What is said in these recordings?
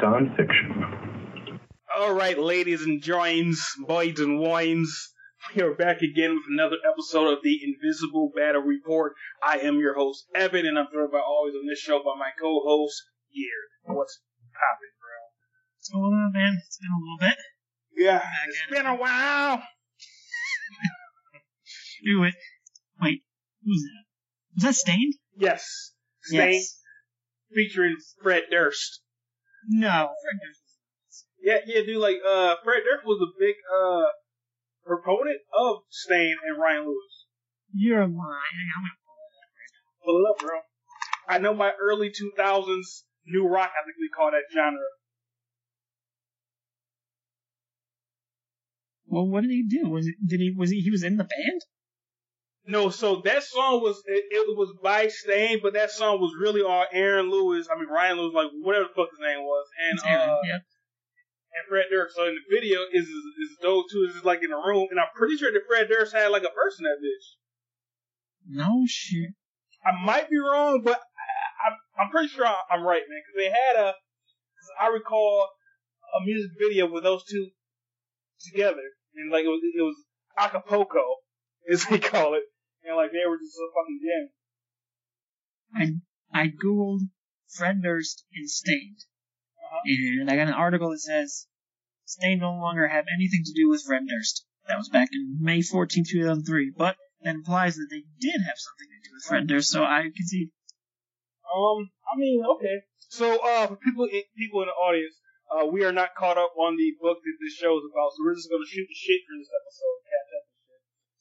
Stories based on fiction. All right, ladies and joins, boys and wines, we are back again with another episode of the Invisible Battle Report. I am your host, Evan, and I'm joined by always on this show by my co-host, Gear. What's poppin', bro? What's going on, man? It's been a little bit. Yeah, Back it's at it. been a while. Do it. Wait, who's that? Was that Staind? Yes, Staind, Yes. featuring Fred Durst. No, Fred Durst. Yeah, yeah, dude. Like, uh, Fred Durst was a big uh proponent of Stain and Ryan Lewis. You're lying. I'm gonna pull that up right now. Pull it up, bro. I know my early 2000s new rock. I think we call that genre. Well, what did he do? Was it? Did he? Was he? He was in the band? No, so that song was it, it was by Stain, but that song was really all Aaron Lewis. I mean Ryan Lewis, like whatever the fuck his name was, and Aaron, uh, yeah. and Fred Durst. So in the video is is, those two is just like in a room, and I'm pretty sure that Fred Durst had like a verse in that bitch. No shit. I might be wrong, but I, I'm I'm pretty sure I'm right, man, because they had a. Cause I recall a music video with those two together, and like it was it was Acapulco, as they call it, and like they were just so fucking jamming. I I googled Fred Durst and Staind, Uh-huh. and I got an article that says Staind no longer have anything to do with Fred Durst. That was back in May 14, 2003, but that implies that they did have something to do with Fred Durst. So I concede. Um, I mean, okay. So, uh, for people, people in the audience, uh, we are not caught up on the book that this show is about, so we're just gonna shoot the shit for this episode,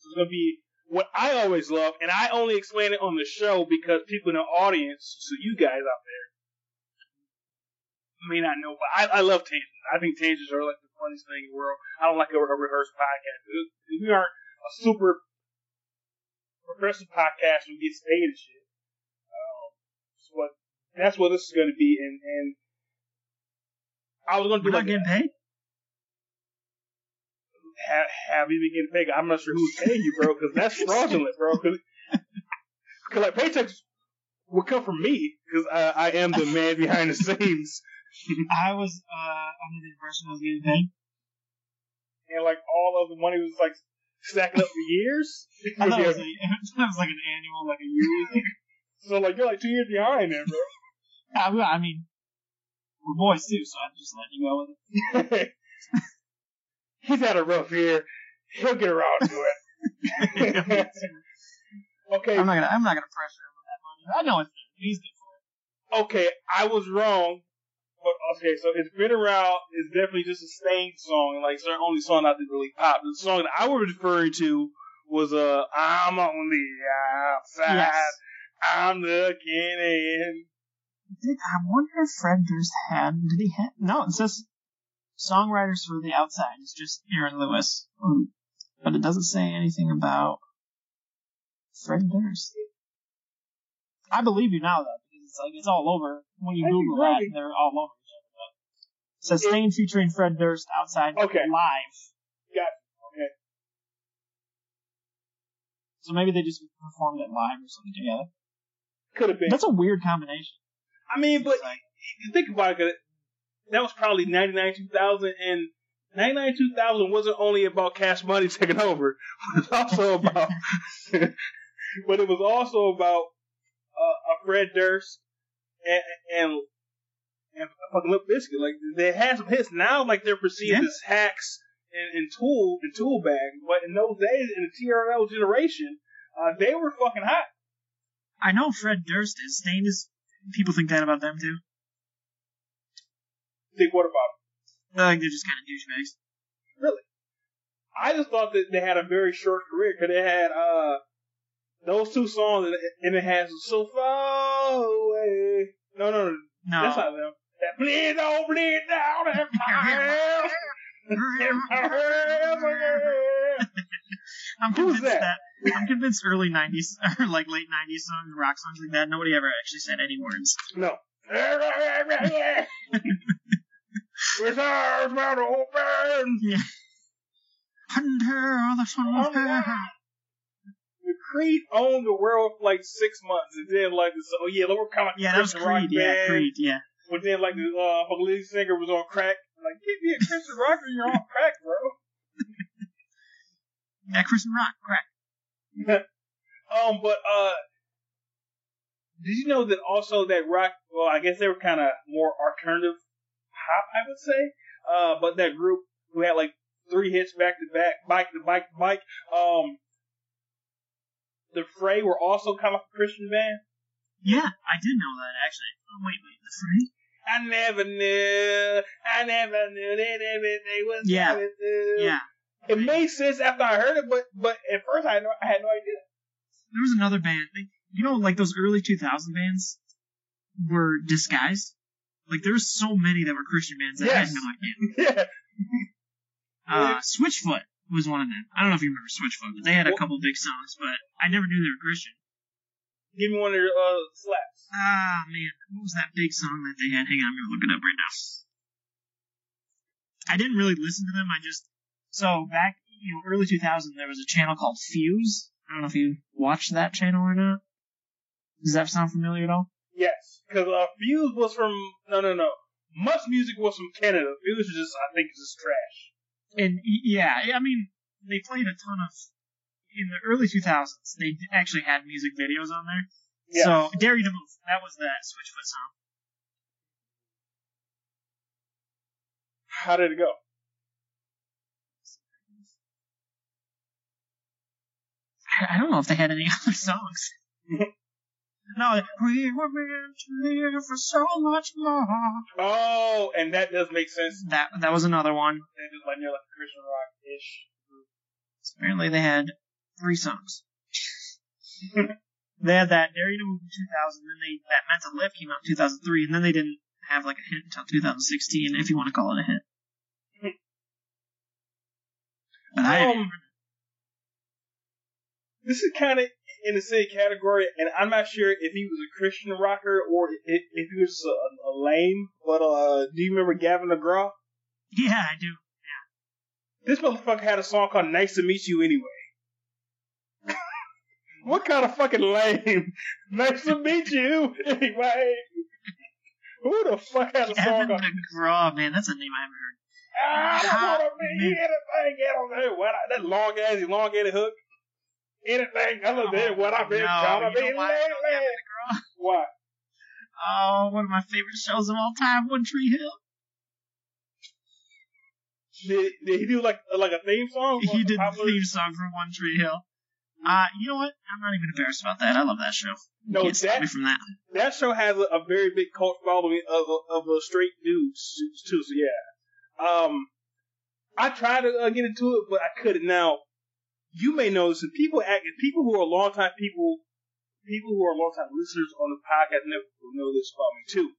So it's gonna be what I always love, and I only explain it on the show because people in the audience, so you guys out there, may not know, but I, I love tangents. I think tangents are like the funniest thing in the world. I don't like a, a rehearsed podcast. We aren't a super professional podcast We get paid and shit. Um, so what that's what this is going to be, and and I was going to We're do not like getting paid. Have, have you been getting paid? I'm not sure who's paying you, bro, because that's fraudulent, bro. Because like paychecks will come from me because I, I am the man behind the scenes, I was uh under the impression I was getting paid. and like all of the money was like stacking up for years. I thought it was, a, that was like an annual, like a yearly thing. so like you're like two years behind there, bro. I mean, we're boys too, so I'm just letting you go with it. He's had a rough year. He'll get around to it. okay, I'm not gonna. I'm not gonna pressure him with that money. I know it's good. He's good for it. okay, I was wrong. But okay, so it's been around. It's definitely just a Stain song, and like it's their only song not to really pop. The song that I was referring to was uh, "I'm on the outside, Yes. I'm looking in." Did I wonder if Fred Durst had? Did he have? No, it says songwriters for the outside. is just Aaron Lewis, but it doesn't say anything about Fred Durst. I believe you now though, because it's like it's all over when you Google that. They're all over each other. But it says Stain featuring Fred Durst outside Okay. live. Got okay, So maybe they just performed it live or something together. could have been. That's a weird combination. I mean, but like- you think about it, that was probably 99 2000, and 99 2000 wasn't only about Cash Money taking over. It was also about, but it was also about uh, a Fred Durst and and and fucking Limp Bizkit. Like they had some hits. Now, like they're perceived Yeah. as hacks and, and tool and tool bag. But in those days, in the TRL generation, uh, they were fucking hot. I know Fred Durst is. Stain is. People think that about them too. Think what about? them? I think they're just kind of douchebags. Really? I just thought that they had a very short career because they had uh those two songs, and it- and has so far away. No, no, no, No. that's not them. That bleed don't bleed down in my hands. In my hands again. I'm convinced that? that? I'm convinced early '90s or like late '90s songs, rock songs like that, nobody ever actually said any words. No. With arms wide open. Until the sun down. Creed owned the world for like six months, and then like this. Oh yeah, we're of Yeah, that was Creed. Yeah, band. Creed. Yeah. But then like the uh, the lead singer was on crack. Like, give me a Christian rocker, you're on crack, bro. Yeah, Christian rock, crack. Um, but uh, did you know that also that rock? Well, I guess they were kind of more alternative pop, I would say. Uh, but that group who had like three hits back to back, bike to bike to bike. Um, the Fray were also kind of a Christian band. Yeah, I did know that actually. Oh wait, wait, the Fray. I never knew, I never knew that everything was Yeah. how it do. Yeah, It made sense after I heard it, but but at first I had no, I had no idea. there was another band. You know, like those early 2000 bands were disguised. Like there was so many that were Christian bands that I had Yes. no idea. Yeah. Uh, Switchfoot was one of them. I don't know if you remember Switchfoot, but they had a couple big songs, but I never knew they were Christian. Give me one of your uh, slaps. Ah, man. What was that big song that they had? Hang on, I'm gonna look it up right now. I didn't really listen to them, I just... So, back, you know, early 2000, there was a channel called Fuse. I don't know if you watched that channel or not. Does that sound familiar at all? Yes, because uh, Fuse was from no no no. Much music was from Canada. Fuse was just I think just trash. And, yeah, I mean, they played a ton of... In the early 2000s, they actually had music videos on there. Yes. So, Dare You to Move, that was that Switchfoot song. How did it go? I- I don't know if they had any other songs. no, we were meant to live for so much more. Oh, and that does make sense. That that was another one. They just like near like a Christian rock ish. Apparently, they had three songs. they had that Dare You to Move in 2000, then they that Meant to Live came out in 2003, and then they didn't have like a hit until 2016, if you want to call it a hit. But I, Um, this is kind of in the same category, and I'm not sure if he was a Christian rocker or if, if he was a, a lame. But uh, do you remember Gavin DeGraw? yeah, I do. Yeah. This motherfucker had a song called "Nice to Meet You" anyway. what kind of fucking lame? nice to meet you anyway. Who the fuck had a song called DeGraw, man, that's a name I haven't heard. I don't Ah, wanna be man. anything get on there. What that long ass elongated hook. Anything other than what I've been no, trying to be know why I know lately. What? Oh, one of my favorite shows of all time, One Tree Hill. Did, did he do like like a theme song? He did the theme song for One Tree Hill. Uh, you know what? I'm not even embarrassed about that. I love that show. You No, that that. that show has a, a very big cult following of of uh, straight dudes too. So yeah, um, I tried to uh, get into it, but I couldn't. Now, you may know some people act people who are longtime people, people who are longtime listeners on the podcast know, will know this about me too.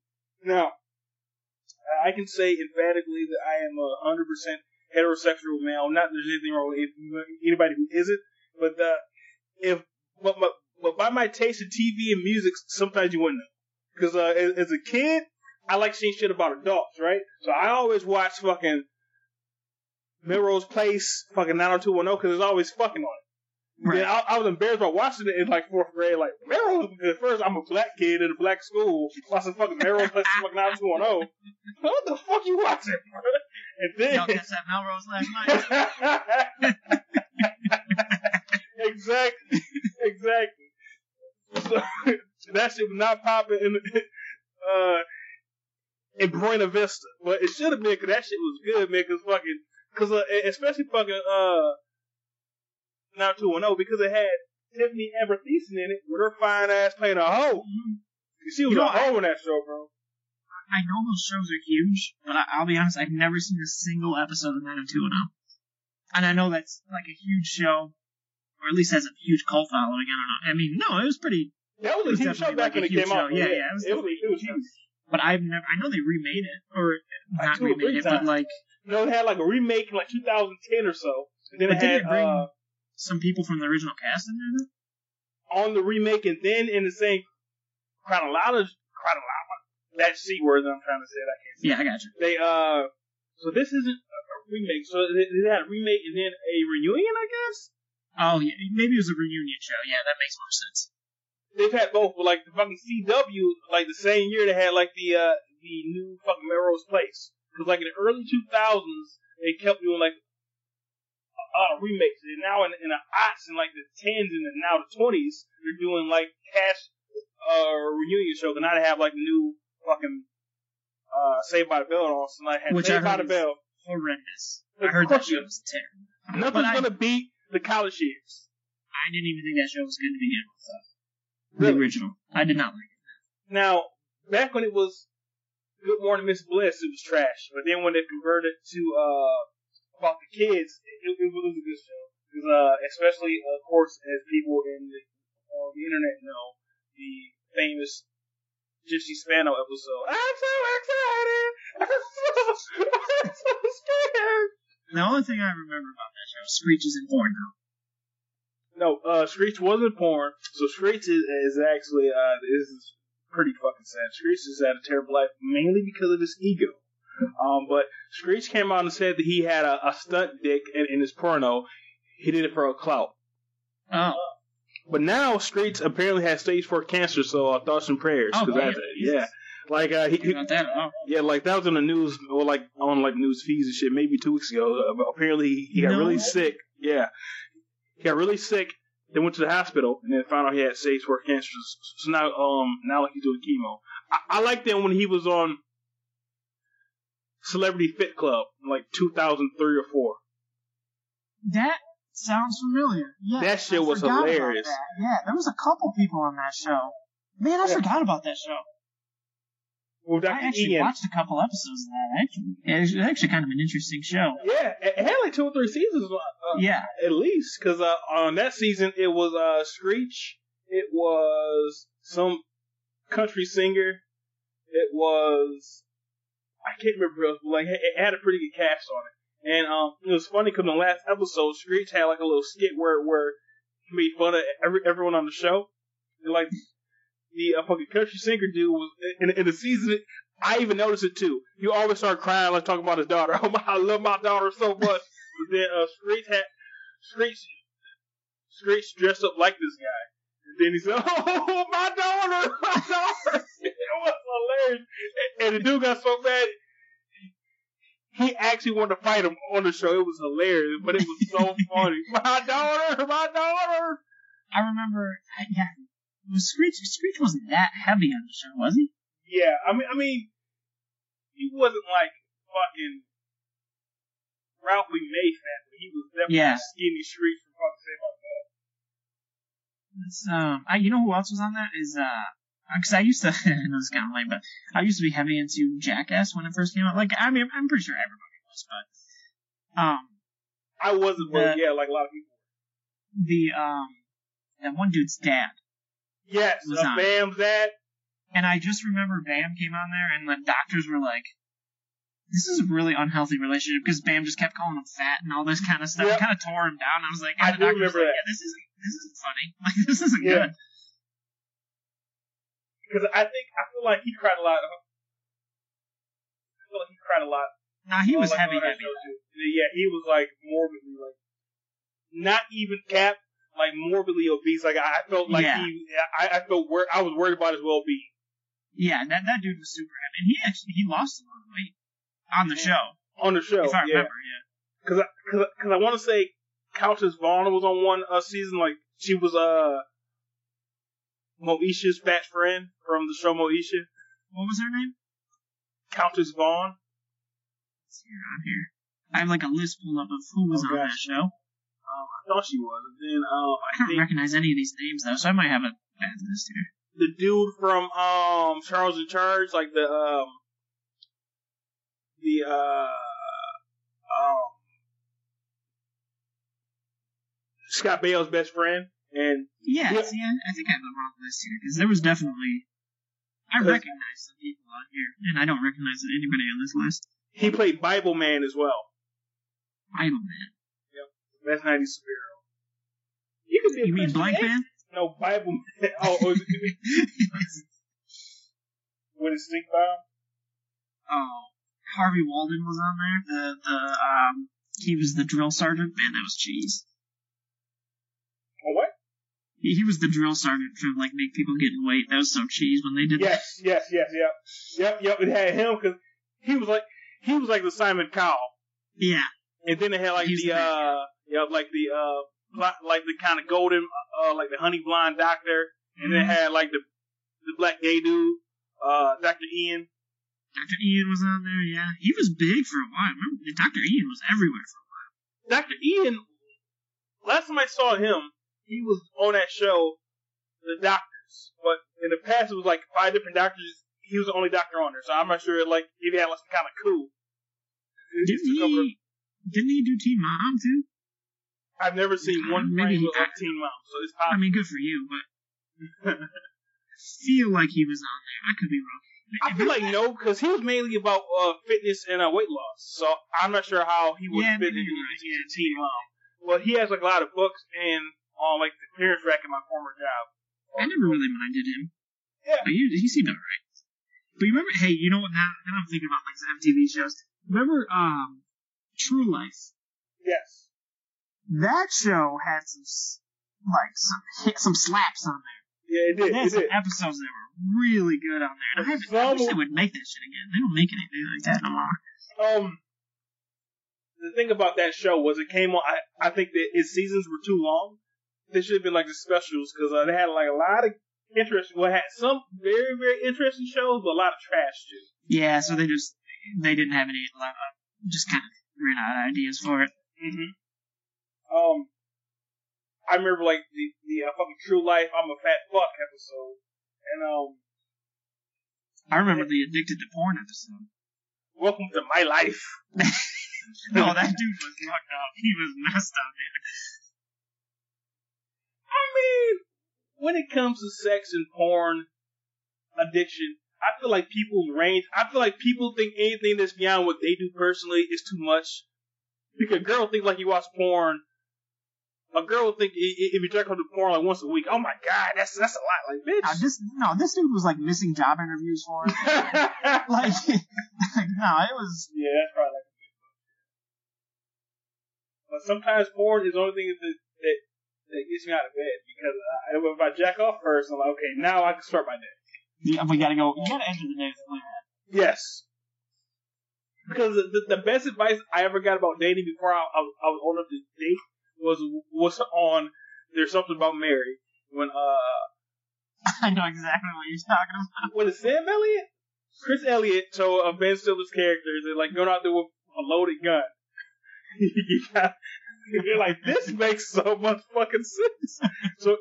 Now, I can say emphatically that I am a hundred percent heterosexual male. Not that there's anything wrong with anybody who isn't, but uh, if but, but but by my taste in TV and music, sometimes you wouldn't know. Because uh, as, as a kid, I like seeing shit about adults, right? So I always watch fucking Melrose Place, fucking 90210, because there's always fucking on it. Right. Then I, I was embarrassed by watching it in like fourth grade. Like Melrose, at first I'm a black kid in a black school watching fucking Melrose Place, fucking 90210. What the fuck you watching, bro? And Y'all then catch that Melrose last night? exactly, exactly. So that shit was not popping in uh in Buena Vista, but it should have been because that shit was good, man. Because fucking, because uh, especially fucking uh now two and zero because it had Tiffani Amber Thiessen in it with her fine ass playing a hoe. She was You know, a hoe in that show, bro. I know those shows are huge, but I, I'll be honest, I've never seen a single episode of 90210. And I know that's like a huge show, or at least has a huge cult following. I don't know. I mean, no, it was pretty. That was was a huge show back like when a it came out. show. Yeah, yeah, it was It was, was huge. But I've never. I know they remade it, or not two remade it, but times. No, it had like a remake in like 2010 or so. And then But it didn't had it bring- uh, some people from the original cast in there. Though? on the remake, and then in the same chronological chronological that c word that I'm trying to say. I can't. Say. Yeah, I got you. They uh, so this isn't a remake. So they, they had a remake and then a reunion, I guess. Oh yeah, maybe it was a reunion show. Yeah, that makes more sense. They've had both, but like the fucking CW, like the same year they had like the uh the new fucking Melrose Place. Because like in the early 2000s, they kept doing like a lot of remakes. And now in, in the aughts and like the tens and the, now the 20s, they're doing like cast uh reunion show. And now they have like new fucking uh Saved by the Bell and all. So like had Which I Saved by the Bell. Horrendous. I heard that show was terrible. Nothing's But gonna beat the college years. I didn't even think that show was good to begin with. Though. Really? The original, I did not like it. Now, back when it was Good Morning Miss Bliss, it was trash. But then when they converted to uh about the kids, it, it was a good show. Because uh, especially of course, as people in the, on the internet know, the famous Jessie Spano episode. I'm so excited. I'm so, I'm so scared. The only thing I remember about that show, Screech is in porn now. No, uh, Screech wasn't porn. So Screech is, is actually uh, this is pretty fucking sad. Screech has had a terrible life mainly because of his ego. Um, but Screech came out and said that he had a, a stunt dick in, in his porno. He did it for a clout. Oh, But now Screech apparently has stage four cancer, so uh, thoughts and prayers. Oh, that's- yeah. Like uh, he, he, about that at yeah, like that was in the news, or like on like news feeds and shit, maybe two weeks ago. Uh, apparently he, he got No. really sick. Yeah, he got really sick. Then went to the hospital and then found out he had stage four cancer. So, now, um, now like he's doing chemo. I, I liked him when he was on Celebrity Fit Club, in, like 2003 or four. That sounds familiar. Yeah, That shit I was hilarious. that. Yeah, there was a couple people on that show. Man, I Yeah. forgot about that show. With Dr. I actually Ian. watched a couple episodes of that. Actually, it was actually kind of an interesting show. Yeah, it, had like two or three seasons. Uh, Yeah, at least because uh, on that season it was uh, Screech, it was some country singer, it was I can't remember but like it, it had a pretty good cast on it, and um, it was funny because in the last episode Screech had like a little skit where where he made fun of every, everyone on the show, and like the uh, fucking country singer dude was in, in the season. I even noticed it too. He always started crying, like talking about his daughter. Oh my, I love my daughter so much. But then uh, Screech had Screech Screech dressed up like this guy. And then he said, Oh my daughter, my daughter It was hilarious. And, and the dude got so mad he actually wanted to fight him on the show. It was hilarious, but it was so funny. My daughter, my daughter. I remember. Yeah, Screech? Screech wasn't that heavy on the show, was he? Yeah, I mean, I mean, he wasn't like fucking Ralphie May fat, but he was definitely Yeah. skinny Screech from fucking by the Bell. It's, um, I, you know who else was on that? Is uh, because I used to. I know it's kind of lame, but I used to be heavy into Jackass when it first came out. Like, I mean, I'm pretty sure everybody was, but um, I wasn't, but yeah, like a lot of people. the um, that one dude's dad. Yes, Was on. Bam's dad. And I just remember Bam came on there, and the doctors were like, "This is a really unhealthy relationship," because Bam just kept calling him fat and all this kind of stuff. Yep. Kind of tore him down. I was like, I do the doctor was remember like, that. Yeah, this isn't this isn't funny. Like this isn't Yeah. good. Because I think, I feel like he cried a lot. I feel like he cried a lot. Nah, he was like, heavy, heavy. Yeah, he was like morbidly, like, not even cap, like morbidly obese. Like, I felt like Yeah. he, I, I felt, wor- I was worried about his well being. Yeah, that that dude was super heavy, and he actually he lost a lot of weight on the show, On the show, if I yeah. remember. Yeah. Because I, cause, I- cause I want to say Countess Vaughn was on one uh, season. Like she was uh Moesha's fat friend from the show Moesha. What was her name? Countess Vaughn. Let's see her on here. I have like a list pulled up of who was Oh, on that show. Um, I thought she was. And then um, I I don't think recognize any of these names though, so I might have a bad list here. the dude from um Charles in Charge, like the um the uh um Scott Baio's best friend, and Yeah, Yeah. see, I, I think I have the wrong list here because there was definitely. I recognize some people on here, and I don't recognize anybody on this list. he played Bible Man as well. Idle Man. Best '90s superhero. You could be a You mean Christian Blank. Man? No, Bible Man. Oh, oh with his stink bomb. oh, Harvey Walden was on there. The the um, he was the drill sergeant. Man, that was cheese. Oh, what? He, he was the drill sergeant for like make people get in weight. That was so cheese when they did that. Yes, yes, yes, yep, yep, yep. It had him because he was like he was like the Simon Cowell, Yeah, and then it had like He's the uh, yep, like the uh, like the kind of golden, uh, like the honey blonde doctor, and then it had like the the black gay dude, uh, Doctor Ian. Dr. Ian was on there. Yeah, he was big for a while. Remember, Dr. Ian was everywhere for a while. Doctor Ian. Last time I saw him, he was on that show, The Doctors. But in the past, it was like five different doctors. He was the only doctor on there, so I'm not sure like if he had like some kind of coup. Cover- he? Didn't he do Teen Mom too? I've never seen one Maybe he of acted. Teen Mom, so it's I mean, good for you, but I feel like he was on there. I could be wrong. I feel like no, because he was mainly about uh, fitness and uh, weight loss. So I'm not sure how he would Yeah, fit into right, into Teen Mom. But he has like a lot of books and on like the clearance rack in my former job. I never really minded him. Yeah. But he, he seemed alright. But you remember? Hey, you know what? Now, now I'm thinking about like some MTV shows. Remember, um, True Life? Yes. That show had some like some hit, some slaps on there. Yeah, it did. It some did. episodes that were really good on there. And I, haven't, I wish they would make that shit again. They don't make anything like that no more. Um, the thing about that show was it came on. I, I think that its seasons were too long. They should have been like the specials because uh, they had like a lot of interesting. Well, had some very very interesting shows, but a lot of trash too. Yeah, so they just they didn't have any uh, just kind of ran out of ideas for it. Mm-hmm. Um, I remember like the the uh, fucking True Life I'm a Fat Fuck episode, and um, I remember the addicted to porn episode. Welcome to My Life. No, that dude was fucked up. He was messed up, dude. I mean, when it comes to sex and porn addiction, I feel like people's range. I feel like people think anything that's beyond what they do personally is too much. Because a girl think like you watch porn. A girl would think if you check out the porn like once a week, oh my god, that's that's a lot. Like Now, bitch. this no, this dude was like missing job interviews for yeah, like, no, it was. Yeah, that's probably like. a big one. But sometimes porn is the only thing that that, that gets me out of bed because I, if I jack off first, I'm like, okay, now I can start my day. Yeah, we gotta go. You gotta enter the day with a clear. Yes. Because the, the best advice I ever got about dating before I, I, was- I was old enough to date was was on There's Something About Mary when uh I know exactly what you're talking about. is Sam Elliott? Chris Elliott told uh, Ben Stiller's character that like going out there with a loaded gun. you got, you're like this makes so much fucking sense. So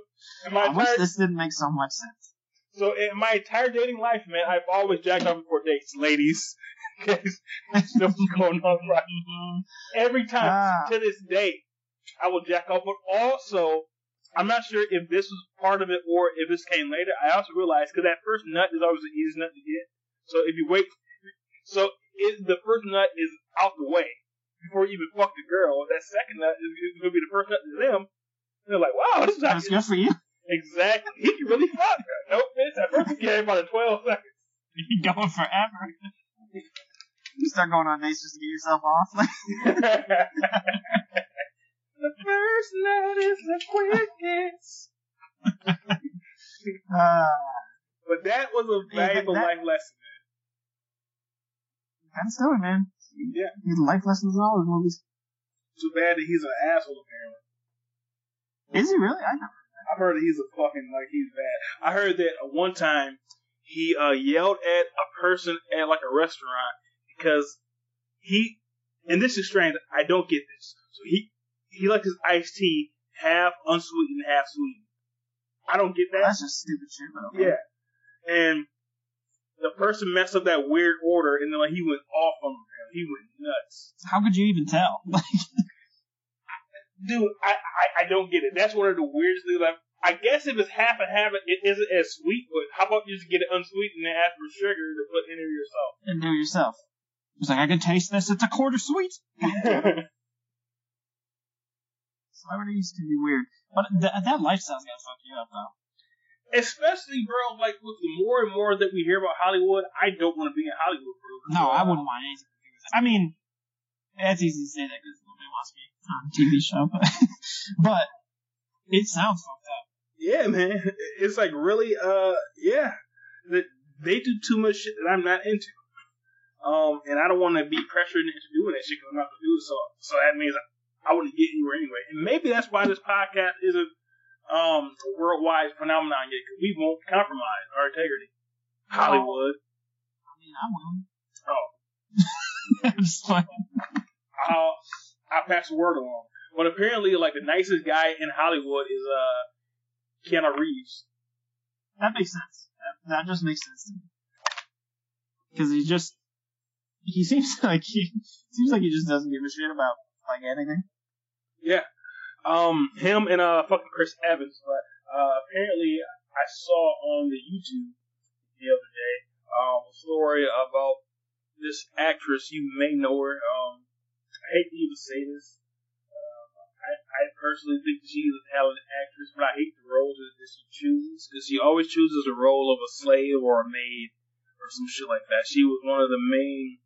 I wish this didn't make so much sense. So in my entire dating life, man, I've always jacked off before dates, ladies. Case stuff going on right. Every time Ah. to this day, I will jack off. But also, I'm not sure if this was part of it or if this came later. I also realized because that first nut is always the easiest nut to get. So if you wait, so if the first nut is out the way before you even fuck the girl, that second nut is, is going to be the first nut to them. And they're like, wow, this is not That's good for you. Exactly. He can really fuck her. Nope, bitch. That first one came about in 12 seconds. You're going forever. You start going on dates just to get yourself off. the first night is the quickest. uh, But that was a valuable that- life lesson. Man. Kind of story, man. Yeah. These life lessons in all those movies. Too bad that he's an asshole, apparently. Is he really? I know. I've heard that he's a fucking, like, he's bad. I heard that one time he uh, yelled at a person at, like, a restaurant because he, and this is strange, I don't get this. So he, he liked his iced tea half unsweetened, half sweetened. I don't get that. That's just stupid shit, but okay. Yeah. And the person messed up that weird order, and then like he went off on him. He went nuts. How could you even tell? dude, I, I, I don't get it. That's one of the weirdest things. I've, I guess if it's half and half, it isn't as sweet. But how about you just get it unsweetened and add for sugar to put in it yourself? And do it yourself. It's like, I can taste this. It's a quarter sweet. Celebrities can be weird. But th- that lifestyle's gonna fuck you up, though. Especially, bro, like with the more and more that we hear about Hollywood, I don't want to be in Hollywood, bro. No, I wouldn't want anything to do with it. I mean, that's easy to say that because nobody wants me a TV show, but, but it sounds fucked up. Yeah, man. It's like really, uh, yeah. That they do too much shit that I'm not into. Um, and I don't want to be pressured into doing that shit because I'm not gonna do it. So, so that means I, I wouldn't get anywhere anyway. And maybe that's why this podcast isn't um a worldwide phenomenon yet because we won't compromise our integrity. Hollywood. I mean, I'm willing. Oh, I'm just like, I'll I'll pass the word along. But apparently, like the nicest guy in Hollywood is uh Keanu Reeves. that makes sense. That, that just makes sense to me. Because he just, he seems like he, seems like he just doesn't give a shit about, like, anything. Yeah. Um, him and uh fucking Chris Evans. But uh apparently I saw on the YouTube the other day um a story about this actress. You may know her. Um, I hate to even say this. Uh, I, I personally think that she a talented actress, but I hate the roles that, that she chooses because she always chooses the role of a slave or a maid or some shit like that. She was one of the main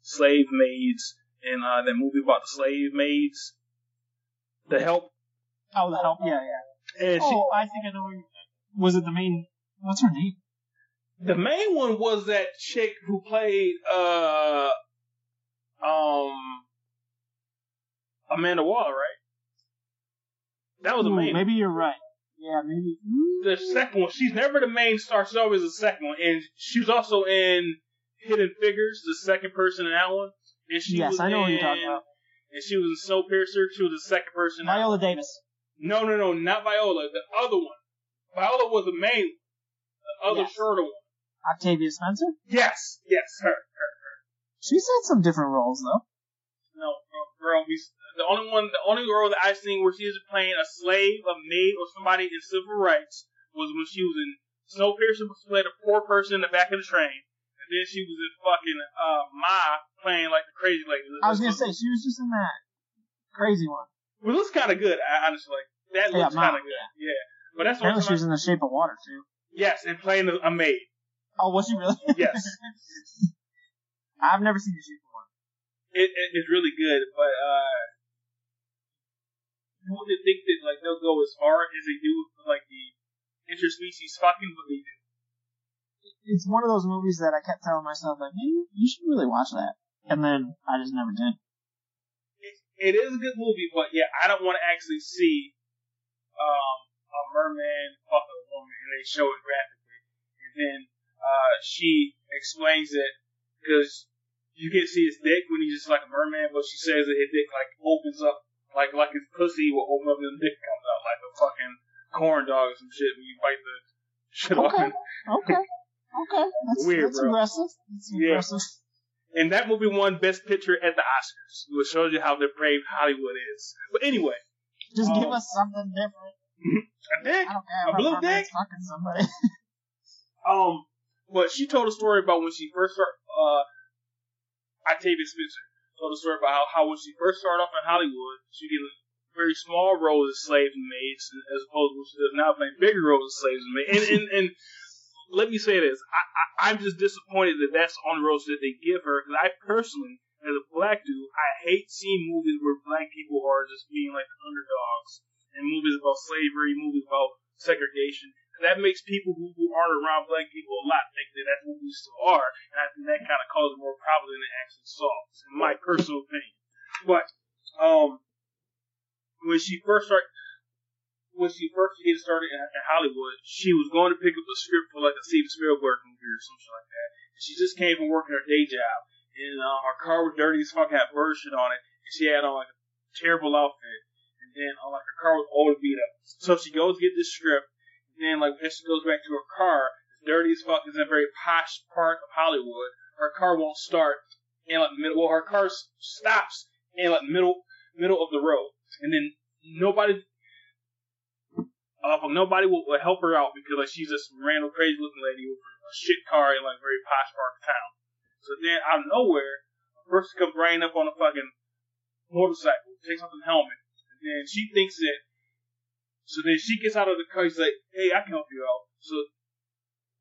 slave maids in uh, that movie about the slave maids. The help Oh, the help, yeah, yeah. and she, oh, I think I know. Was it the main? What's her name? the main one was that chick who played uh um Amanda Waller, right? That was Ooh, main. Maybe you're right. Yeah, maybe. The second one, she's never the main star. She's always the second one, and she was also in Hidden Figures, the second person in that one. And she Yes, was I know what you're talking about. And she was in Snowpiercer. She was the second person. Viola. Davis. No, no, no, not Viola. The other one. Viola was the main. one. The other Yes. shorter one. Octavia Spencer. Yes, yes, her. She's had some different roles though. No, girl, we, the only one, the only role that I've seen where she was playing a slave, a maid, or somebody in civil rights was when she was in Snowpiercer, was playing a poor person in the back of the train, and then she was in fucking uh, Ma playing like the crazy lady. I was gonna say she was just in that crazy one. Well it looks kind of good, I- honestly. That Yeah, looks Ma, kind of good, yeah. But that's Apparently what she was in The Shape of Water too. yes, and playing a, a maid. Oh, was she really? Yes, I've never seen The Shape of Water. it, it, it's really good, but uh, you wouldn't think that like they'll go as far as they do with like the interspecies fucking, but they do. It's one of those movies that I kept telling myself like, maybe you should really watch that, and then I just never did. it is a good movie, but yeah, I don't want to actually see um, a merman fuck a woman and they show it graphically, and then uh, she explains it because you can see his dick when he's just like a merman, but she says that his dick like opens up like like his pussy will open up and dick comes out like a fucking corn dog or some shit when you bite the shit off. Okay. it. Okay. Okay. That's, Weird, that's bro. aggressive. That's Yeah. aggressive. And that movie won Best Picture at the Oscars, which shows you how depraved Hollywood is. But anyway, Just give Um, us something different. a dick. I don't care. A blue dick? Fucking somebody. Um, but she told a story about when she first started. Uh, Octavia Spencer told a story about how, how when she first started off in Hollywood, she did a very small roles as slaves and maids, as opposed to what she does now, playing bigger roles as slaves and maids. And and, and let me say this: I, I, I'm just disappointed that that's the only roles that they give her. Because I personally, as a black dude, I hate seeing movies where black people are just being like the underdogs, and movies about slavery, movies about segregation. That makes people who, who aren't around black people a lot think that that's what we still are, and I think that kind of causes more problems than it actually solves, in my personal opinion. But um, when she first started, when she first get started in, in Hollywood, she was going to pick up a script for like a Steven Spielberg movie or something like that. And she just came from working her day job, and uh, her car was dirty as fuck, had bird shit on it, and she had on like a terrible outfit, and then uh, like her car was old and beat up. So she goes get this script, then like she goes back to her car, it's dirty as fuck. It's in a very posh part of Hollywood. Her car won't start, in like middle. Well, her car stops in like middle middle of the road, and then nobody, uh, nobody will, will help her out because like she's this random crazy looking lady with a shit car in like very posh part of town. So then out of nowhere, a person comes riding up on a fucking motorcycle, takes off the helmet, and then she thinks that. So then she gets out of the car. She's like, "Hey, I can help you out." So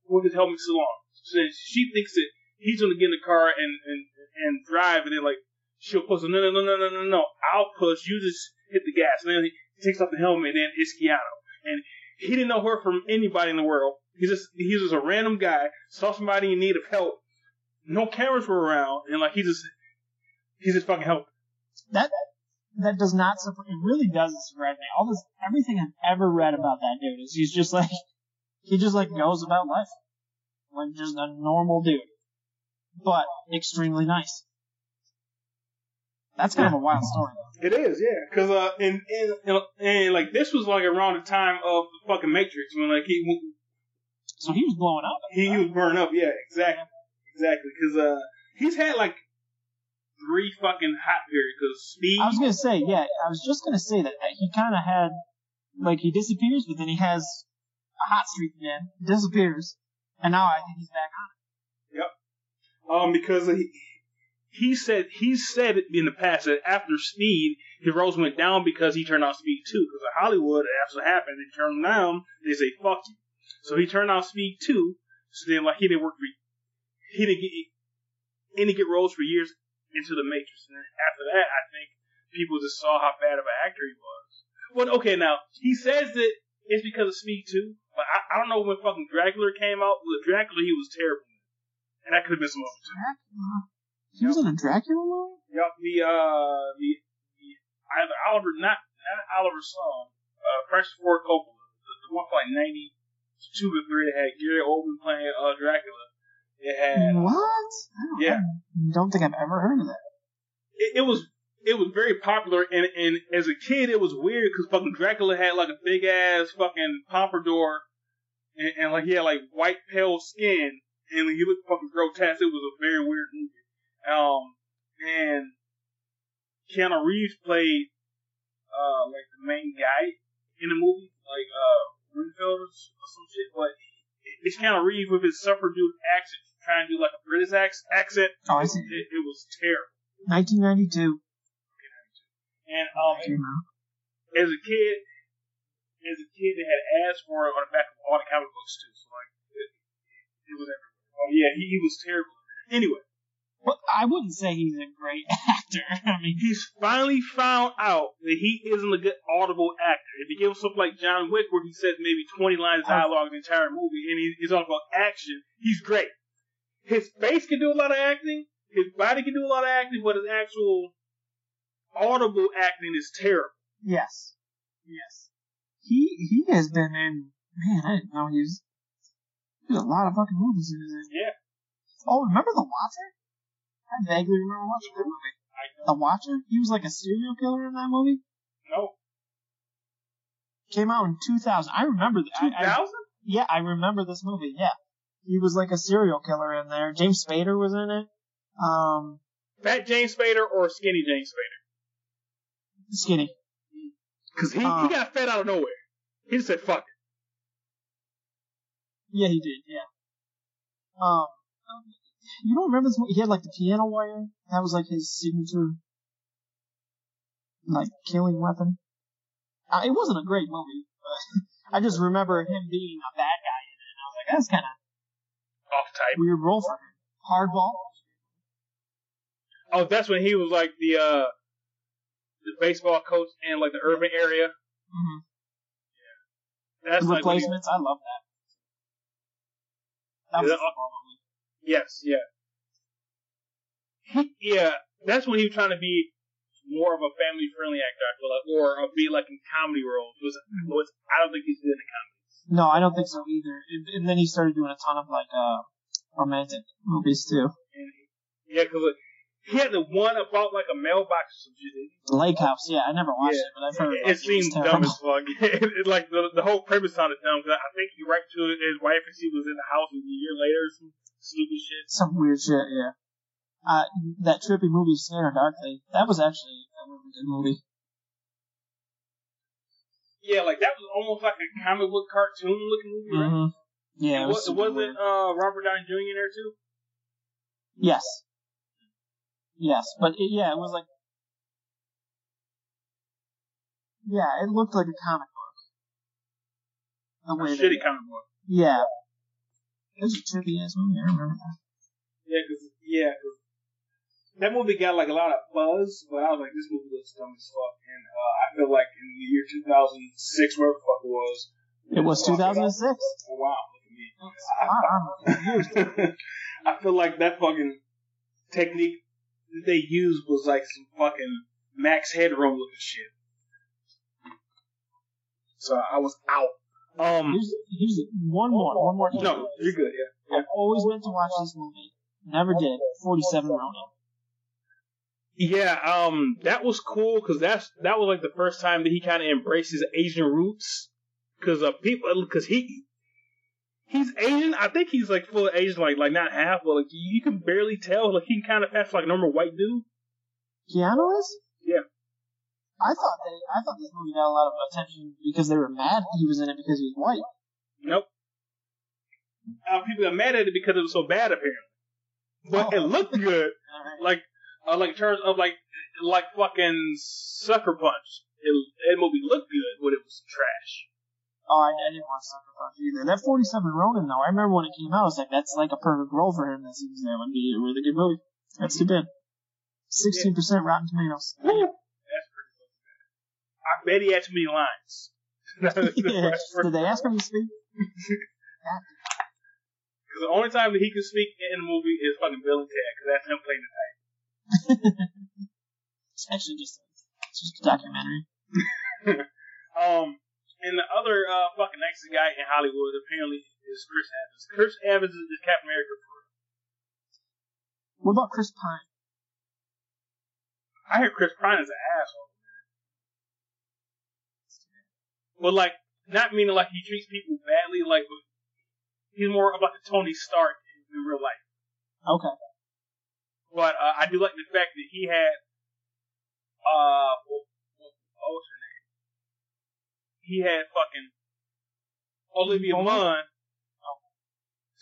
with his helmet still on, so long. So then she thinks that he's gonna get in the car and and and drive, and then like she'll push. No, no, no, no, no, no, no. I'll push. You just hit the gas. And then he takes off the helmet, and then it's Keanu. And he didn't know her from anybody in the world. He's just he's just a random guy. Saw somebody in need of help. No cameras were around, and like he just he just fucking helped. That that does not surprise. It really doesn't surprise me. All this, everything I've ever read about that dude is he's just like he just like goes about life like just a normal dude, but extremely nice. That's kind of a wild story. though. It is, yeah. Because uh, and, and and and like this was like around the time of the fucking Matrix when like he So he was blowing up. he, he was burning up. Yeah, exactly, exactly. Because uh, he's had like three fucking hot periods. Because Speed, I was gonna say, yeah, I was just gonna say that, that he kind of had, like, he disappears, but then he has a hot streak again, disappears, and now I think he's back on. It. Yep. Um, because he, he said he said it in the past that after Speed, his roles went down because he turned off Speed two. Because in Hollywood, after it happened, they turn him down. They say fuck you. So he turned off Speed two. So then, like, he didn't work for, he didn't get, he didn't get roles for years into the Matrix. And after that, I think people just saw how bad of an actor he was. Well, okay, now he says that it's because of Speed two, but I, I don't know when fucking Dracula came out. With Dracula, he was terrible, and that could have been some other. Dracula. He was in a Dracula movie? Yup, the uh the, the either Oliver not not Oliver Stone, uh Francis Ford Coppola, the, the one from like ninety two or three that had Gary Oldman playing uh Dracula. Had What? I don't, Yeah. I don't think I've ever heard of that. it, it was it was very popular and and as a kid it was weird because fucking Dracula had like a big ass fucking pompadour and, and like he had like white pale skin and he looked fucking grotesque. It was a very weird movie. Um and Keanu Reeves played uh like the main guy in the movie, like uh Renfield or some shit, but it's Keanu Reeves with his dude accent trying to do like a British ac- accent. Oh, I see. It, it was terrible. 1992 And um, as a kid, as a kid, they had ads for it on the back of all the comic books too. So like, it, it was everywhere. Oh yeah, he, he was terrible. Anyway, But I wouldn't say he's a great actor. I mean, he's finally found out that he isn't a good audible actor. If you give him something like John Wick, where he says maybe 20 lines of dialogue in the entire movie, and he, he's all about action, he's great. His face can do a lot of acting, his body can do a lot of acting, but his actual audible acting is terrible. yes, yes. He he has been in. Man, I didn't know he was. There's a lot of fucking movies he was in. Yeah. Oh, remember The Watcher? I vaguely remember watching that movie. The Watcher? He was like a serial killer in that movie. No, Came out in 2000. I remember that. I- I- 2000? yeah, I remember this movie. Yeah, he was like a serial killer in there. James Spader was in it. Um, Fat James Spader or Skinny James Spader? skinny. Because he, Uh. he got fed out of nowhere. He just said, fuck it. Yeah, he did. Yeah. Um, you don't remember this movie? He had like the piano wire. That was like his signature, like killing weapon. Uh, it wasn't a great movie, but I just remember him being a bad guy in it, and I was like, that's kind of Off type. role for him. Hardball. Oh, that's when he was like the, uh, the baseball coach in like the urban area. Mm-hmm. That's The like he- replacements. I love that. That was Yeah, a yes, yeah. yeah, that's when he was trying to be more of a family friendly actor, I feel like, or uh, be like in comedy roles. Was, was, I don't think he's good in comedy. No, I don't think so either. And, and then he started doing a ton of like uh romantic movies too. Yeah, because like, he had the one about like a mailbox or some shit. didn't he? The Lake House. Yeah, I never watched Yeah. it, but I've heard. It, like, it seemed was dumb as fuck. it, it, like the the whole premise sounded dumb. Cause I think he right to his wife and she was in the house a year later, or some stupid shit. Some weird shit. Yeah. Uh, that trippy movie, Scanner Darkly. That was actually a really good movie. Yeah, like that was almost like a comic book cartoon looking movie. Right? hmm Yeah, it was was, was weird. it uh, Robert Downey Jr. in there too? Yes. Yes, but it, yeah, it was like. Yeah, it looked like a comic book. The A way shitty they, comic book. Yeah. It was a trippy ass movie. I remember that. Yeah, cause yeah, 'cause that movie got like a lot of buzz, but I was like, this movie looks dumb as fuck. And uh, I feel like in the year 2006, wherever the fuck it was. It was 2006. Oh, wow, look at me. Spot on. I feel like that fucking technique that they used was like some fucking Max Headroom looking shit. So I was out. Um, Here's, here's one more. One more. thing. no, you're good. Yeah. I've always meant to watch this movie. Never did. 47 Ronin. Yeah, um, that was cool because that's that was like the first time that he kind of embraced his Asian roots. Because uh, people, because he he's Asian. I think he's like full Asian, like like not half, but like you can barely tell. Like he kind of for like a normal white dude. Keanu is? Yeah. I thought they, I thought this movie got a lot of attention because they were mad he was in it because he was white. Nope. Uh, people got mad at it because it was so bad, apparently. But it looked good. Like, uh, like in terms of like, like fucking Sucker Punch. It, that movie looked good, but it was trash. Oh, I, I didn't watch Sucker Punch either. That 47 Ronin, though, I remember when it came out, I was like, that's like a perfect role for him. That seems that would be a really good movie. That's too bad. 16% Rotten Tomatoes. That's pretty fucking bad. I bet he had too many lines. Yeah. Did they ask him to speak? Because the only time that he can speak in a movie is fucking Bill and Ted, because that's him playing the type. It's actually just a, it's just a documentary. Um, and the other uh, fucking next guy in Hollywood apparently is Chris Evans. Chris Evans is the Captain America for real. What about Chris Pine? I hear Chris Pine is an asshole. But like, not meaning like he treats people badly. Like, he's more about the Tony Stark in real life. Okay. But uh, I do like the fact that he had, uh, what, what, what was her name? He had fucking Olivia? Munn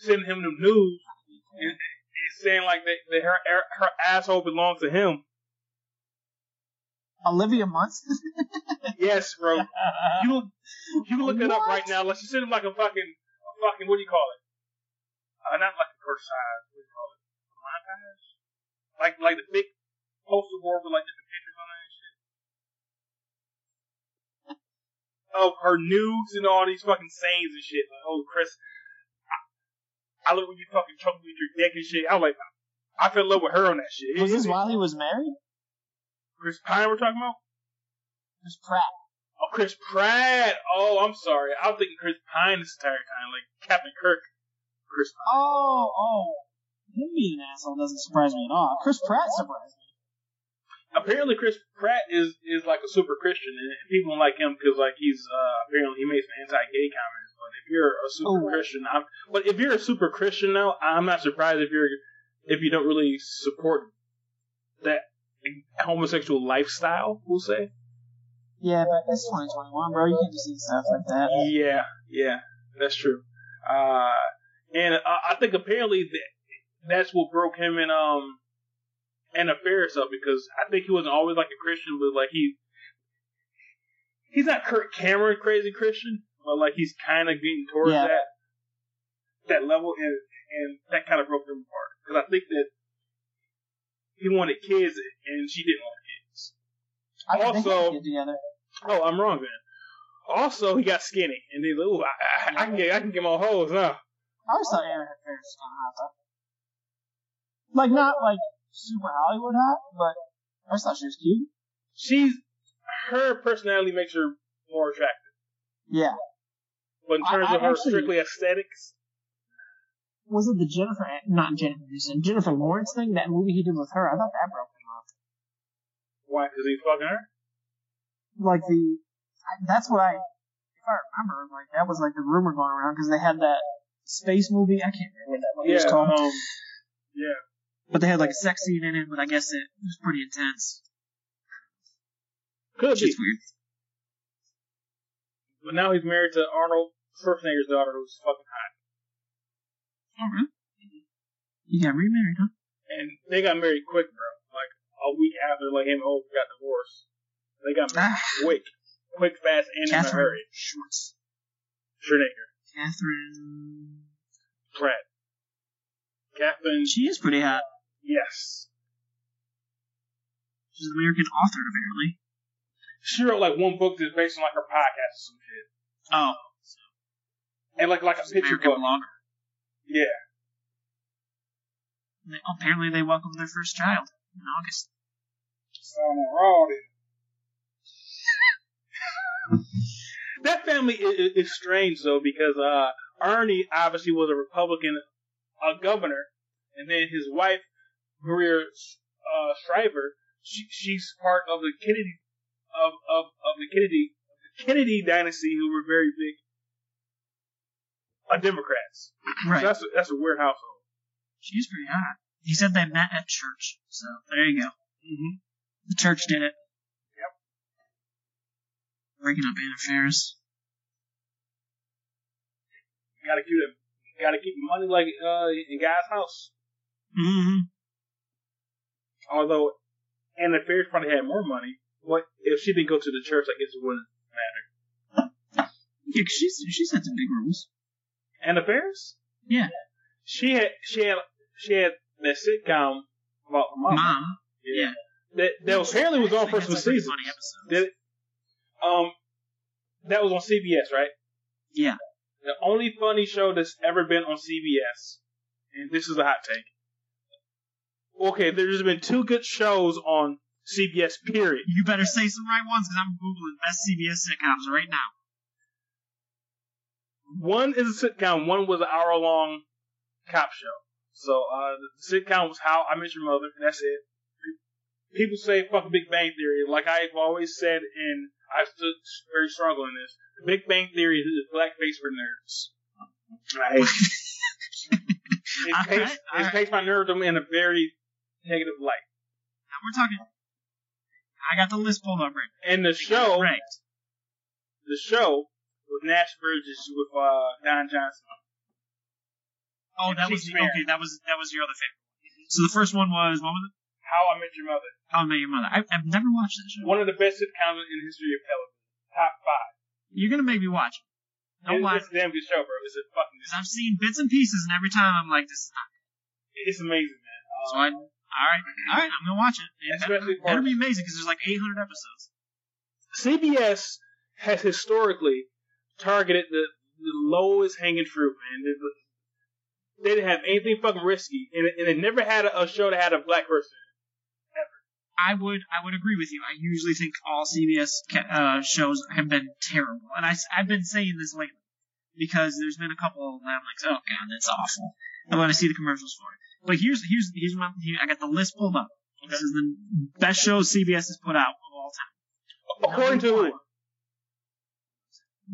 sending him the news and, and saying like that, that her her asshole belongs to him. Olivia Munn? Yes, bro. You you can look it up right now. Let's just send him like a fucking a fucking what do you call it? Uh, not like a. What Like like the big poster board with like different pictures on it and shit. Of her nudes and all these fucking sayings and shit. Like, oh, Chris, I, I look when you fucking choke me with your dick and shit. I was like, I fell in love with her on that shit. Was this while he was married? Chris Pine we're talking about? Chris Pratt. Oh, Chris Pratt. Oh, I'm sorry. I was thinking Chris Pine this entire time, like Captain Kirk. Chris Pine. Oh, oh. Him being an asshole doesn't surprise me at all. Chris Pratt surprised me. Apparently, Chris Pratt is is like a super Christian, and people don't like him because like he's uh apparently he makes some anti-gay comments. But if you're a super Oh. Christian, I'm, but if you're a super Christian now, I'm not surprised if you're if you don't really support that homosexual lifestyle. We'll say. Yeah, but it's 2021, bro. You can't just say stuff like that. Yeah, yeah, that's true. Uh, and uh, I think apparently that that's what broke him and um Anna Faris up because I think he wasn't always like a Christian, but like he he's not Kirk Cameron crazy Christian, but like he's kind of getting towards Yeah. that that level, and and that kind of broke them apart because I think that he wanted kids and she didn't want kids. I Also- together. Oh, I'm wrong then. Also, he got skinny, and he's like, "Ooh, I, I, I can get, I can get more hoes now." I always thought Anna Faris was kind of hot, though. Like, not like super Hollywood hot, but I just thought she was cute. She's her personality makes her more attractive, Yeah. but in terms I of her actually- strictly aesthetics, Was it the Jennifer, not Jennifer Aniston, Jennifer Lawrence thing? That movie he did with her, I thought that broke him up. why? Because he's fucking her. Like the, that's what I, if I remember, like that was like the rumor going around because they had that space movie. I can't remember what that movie was Yeah, called, um, but they had like a sex scene in it. But I guess it was pretty intense. could It's be. weird. But now he's married to Arnold Schwarzenegger's daughter, who's fucking hot. Oh, really? You got remarried, huh? And they got married quick, bro. Like a week after, like him and Hope got divorced. They got married Ah. quick, quick, fast, and in a hurry. Schwartz. Schwarzenegger, Katherine. Pratt, Katherine. She is pretty hot. Yes, She's an American author, apparently. she wrote like one book that's based on like her podcast or some shit, Oh. and like like a She's picture American book. blogger. Yeah, They, apparently they welcomed their first child in August. so I'm raw then. that family is, is strange though because uh, Ernie obviously was a Republican uh, governor, and then his wife Maria uh, Shriver, she, she's part of the Kennedy of, of, of the Kennedy the Kennedy dynasty, who were very big uh, Democrats. Right. So that's a, that's a weird household. She's pretty hot. He said they met at church, so there you go. Mm-hmm. The church did it. Yep. Breaking up Anna Faris. Got to keep them. Got to keep the money like uh, in Guy's house. Mm-hmm. Although Anna Faris probably had more money. What if she didn't go to the church? I guess it wouldn't matter. Yeah, 'cause she's she's had some big roles. Anna Faris? Yeah. She had she had she had that sitcom about her mom. Mom. Yeah. That that apparently was on for Actually, some seasons. Funny episodes. It? Um, that was on CBS, right? Yeah. The only funny show that's ever been on CBS, and this is a hot take. Okay, there's been two good shows on CBS. Period. You better say some right ones because I'm googling best CBS sitcoms right now. One is a sitcom. One was an hour long cop show. So uh, the sitcom was How I Met Your Mother. And that's it. People say fuck Big Bang Theory. Like I've always said, and I stood very strong on this. The Big Bang Theory is blackface for nerds. And I hate it. Paints, right, it all right. my nerddom in a very negative light. Now we're talking. I got the list pulled up right. And the show, Right. the show with Nash Bridges with uh, Don Johnson. Oh, And that was the, okay. That was that was your other favorite. So the first one was what was it? How I Met Your Mother. How I Met Your Mother. I, I've never watched that show. One of the best sitcoms in the history of television. Top five. You're gonna make me watch it. Don't It's, it's a damn good show, bro. It's a fucking. Because I've seen bits and pieces, and every time I'm like, this is not. It's amazing, man. Um, So I, all right, all right, I'm gonna watch it. It better, Especially for- better be amazing because there's like 800 episodes. CBS has historically targeted the, the lowest hanging fruit, man. They, they didn't have anything fucking risky, and and it never had a, a show that had a black person. Ever. I would, I would agree with you. I usually think all CBS ca- uh, shows have been terrible, and I, have been saying this lately because there's been a couple that I'm like, oh god, that's awful. And when I see the commercials for it, but here's here's here's my here, I got the list pulled up. This is the best shows CBS has put out of all time. According to Number one,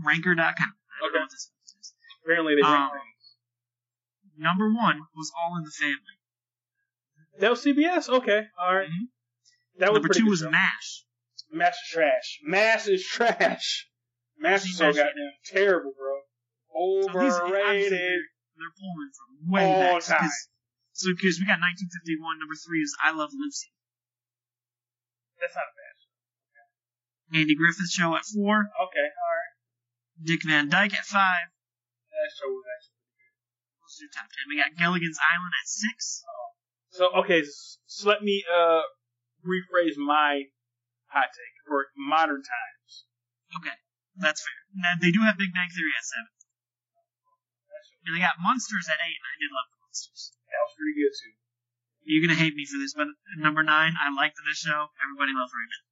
Ranker.com. I don't know Okay. what this is. Apparently they Um, things. Number one was All in the Family. That was CBS. Okay, all right. Mhm. That was Number two was show. MASH. Mash is trash. Mash is trash. Mash is so goddamn terrible, bro. So these- Overrated. they're pulling from way All back. time. So because we got 1951. Number three is I Love Lucy. That's not bad. Andy Griffith Show at four. Okay, all right. Dick Van Dyke at five. That show was actually. Those are your top ten. We got Gilligan's Island at six. Oh. So okay, so let me uh rephrase my hot take for modern times. Okay, that's fair. Now, they do have Big Bang Theory at seven. And they got Munsters at eight, and I did love the Munsters. That was pretty good too. You're gonna hate me for this, but number nine, I liked this show. Everybody loved Raymond.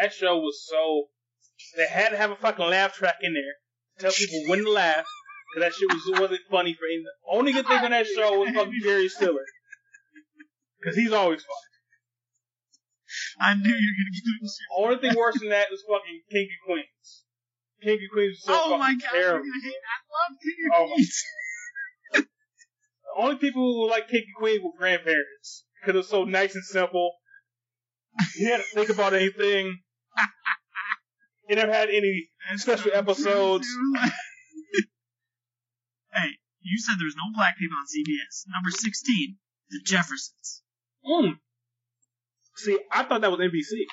That show was so. They had to have a fucking laugh track in there to tell people when to laugh. Cause that shit was wasn't funny for any. Only good thing on that show was fucking Jerry Stiller. Cause he's always funny. I knew you were gonna give shit. Only thing worse than that was fucking King of Queens. King of Queens was so Oh fucking my god, terrible. hate. I love King of Oh my- Queens. The only people who like King of Queens were grandparents. Because it was so nice and simple. You had to think about anything. It never had any special episodes. hey, you said there was no black people on CBS. Number 16, The Jeffersons. Mm. See, I thought that was NBC.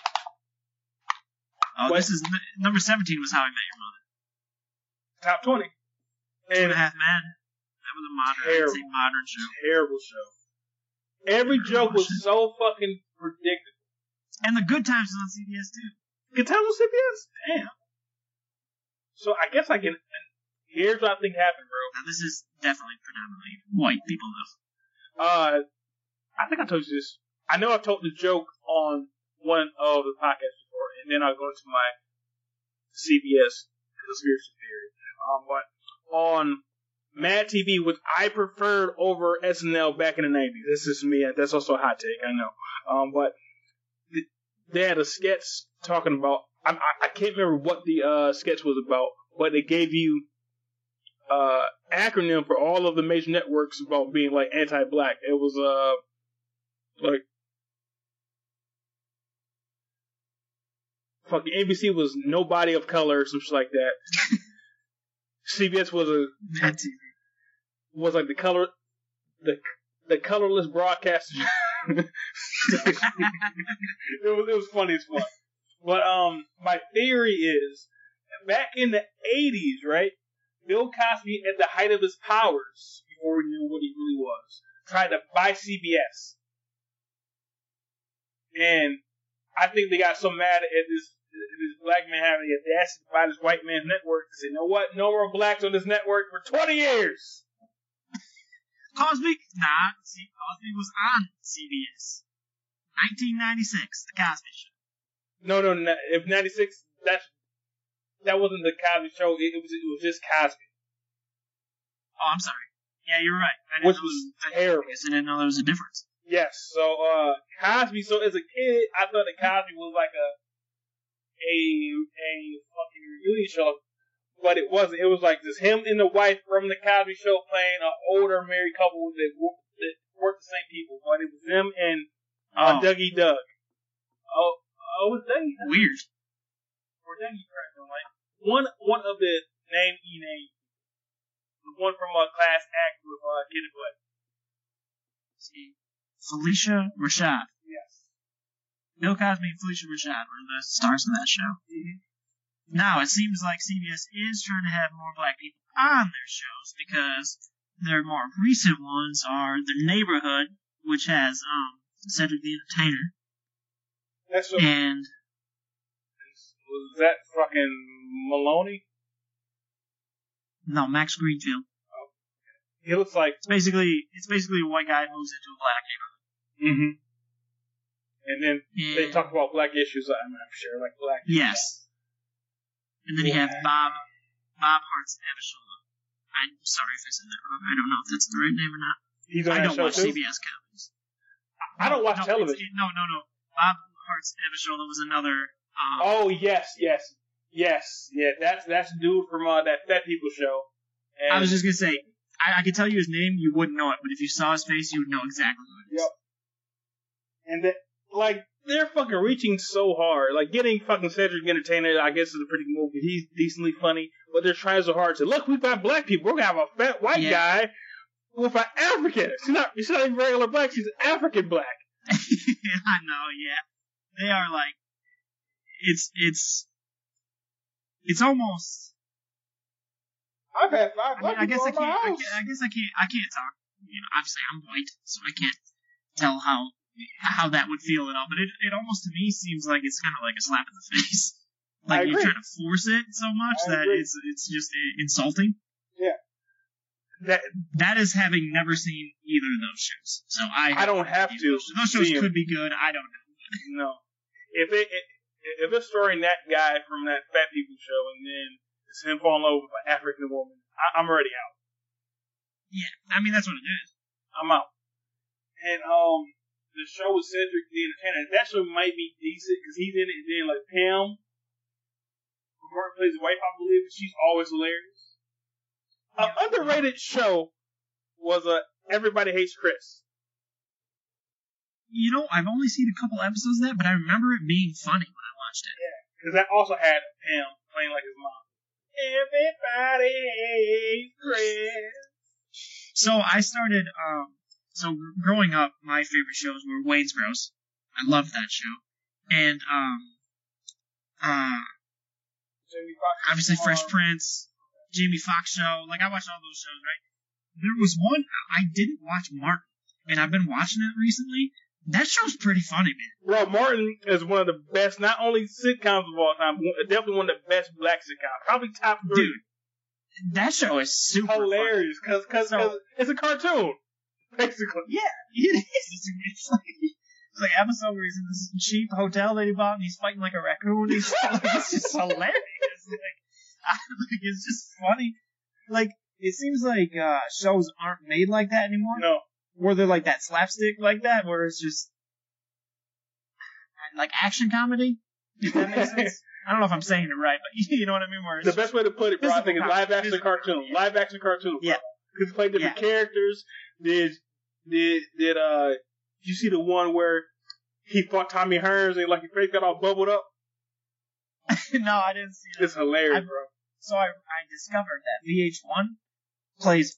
Oh, What? this is number 17 was How I Met Your Mother. Top 20. Two and And a Half Men. That was a modern, I'd Terrible. say modern show. terrible show. Every joke was so fucking predictable. And The Good Times was on CBS too. Good time on CBS? Damn. So I guess I can. And here's what I think happened, bro. Now this is definitely predominantly white people though. Uh, I think I told you this. I know I've told the joke on one of the podcasts before, and then I'll go into my CBS conspiracy theory. Um, but on Mad TV, which I preferred over SNL back in the '90s. This is me. That's also a hot take, I know. Um, but th- they had a sketch talking about. I, I, I can't remember what the uh, sketch was about, but they gave you uh acronym for all of the major networks about being like anti-black. It was uh like fucking NBC was nobody of color, or some shit like that. CBS was a Mad TV. Was like the color the the colorless broadcast. it was it was funny as fuck. But um, my theory is back in the '80s, right? Bill Cosby, at the height of his powers, before we knew what he really was, tried to buy CBS, and I think they got so mad at this this black man having the audacity to buy this white man's network. They said, "You know what? No more blacks on this network for 20 years." Cosby? Nah, see, Cosby was on CBS. 1996, The Cosby Show. No, no, no if 96, that's that wasn't the Cosby Show. It, it was it was just Cosby, Oh, I'm sorry. Yeah, you're right. I which know was terrible. I I didn't know there was a difference. Yes. So uh Cosby. So as a kid, I thought that Cosby was like a a a fucking reunion show, but it wasn't. It was like just him and the wife from the Cosby Show playing an older married couple that that weren't the same people, but it was them and uh, Oh. Dougie Doug. Oh, oh, it was Dougie Doug Weird. or Dougie Craig, like one one of the name E name, the one from uh, Class Act with uh, Kid and Play. See, Phylicia Rashad. Yes. Bill Cosby and Phylicia Rashad were the stars of that show. Now, it seems like CBS is trying to have more black people on their shows because their more recent ones are The Neighborhood, which has um, Cedric the Entertainer, That's what, and was that fucking Maloney? no, Max Greenfield. Oh, He looks like It's basically it's basically a white guy moves into a black neighborhood. mm-hmm. And then they talk about black issues. I'm, I'm sure, like black. Yes. And then you have Bob Bob Hearts Abishola. I'm sorry if I said that wrong. I don't know if that's the right name or not. I don't watch too. CBS comedies. I don't watch no, television. No, no, no. Bob Hearts Abishola was another. Um, Oh yes, yes, yes, yeah. That's that's the dude from uh, that Fat People show. And I was just gonna say, I, I could tell you his name, you wouldn't know it, but if you saw his face, you would know exactly who it is. Yep. and that like they're fucking reaching so hard. Like getting fucking Cedric the Entertainer, I guess is a pretty good move. 'cause He's decently funny, but they're trying so hard to look. We've got black people. We're gonna have a fat white Yeah. guy with an African. She's not. She's not even regular black. She's African black. I know, yeah. They are like, it's it's it's almost. I've had five I mean, I guess I can't, I can't. I guess I can't. I can't talk. You know, obviously I'm white, so I can't tell how how that would feel at all. But it it almost to me seems like it's kind of like a slap in the face. Like you're trying to force it so much I that agree. it's it's just insulting. Yeah. That That is having never seen either of those shows. So I I don't have to Those, those shows could be good. I don't know. no. If it, it if it's starring that guy from that Fat People show and then it's him falling in love with an African woman, I, I'm already out. Yeah, I mean that's what it is. I'm out. And um, the show with Cedric the Entertainer, that show might be decent because he's in it. And then like Pam, who Martin plays the wife, I believe, and she's always hilarious. An underrated show was uh, Everybody Hates Chris. You know, I've only seen a couple episodes of that, but I remember it being funny when I watched it. Yeah, because that also had him playing like his mom. Everybody's friends. So I started. Um, so growing up, my favorite shows were Wayans Bros. I loved that show, and um, uh, Jamie obviously Fresh Prince, Jamie Foxx show. Like I watched all those shows, right? There was one I didn't watch Martin, and I've been watching it recently. That show's pretty funny, man. Bro, Martin is one of the best, not only sitcoms of all time, but definitely one of the best black sitcoms. Probably top three. Dude, that show is super. Hilarious, because cause, So- 'cause it's a cartoon, basically. Yeah, it is. It's, like it's like an episode where he's in this cheap hotel that he bought and he's fighting like a raccoon. He's like, it's just hilarious. Like, I, like it's just funny. Like it seems like uh shows aren't made like that anymore. No. Where they're like that slapstick like that, where it's just like action comedy. If that makes sense. I don't know if I'm saying it right, but you know what I mean. Where it's The best way to put it, bro, I think is live action cartoon. Live action cartoon. Yeah. Because play different Yeah. characters. Did did did uh you see the one where he fought Tommy Hearns and like his face got all bubbled up? no, I didn't see it. It's hilarious, I- bro. So I, I discovered that VH1 plays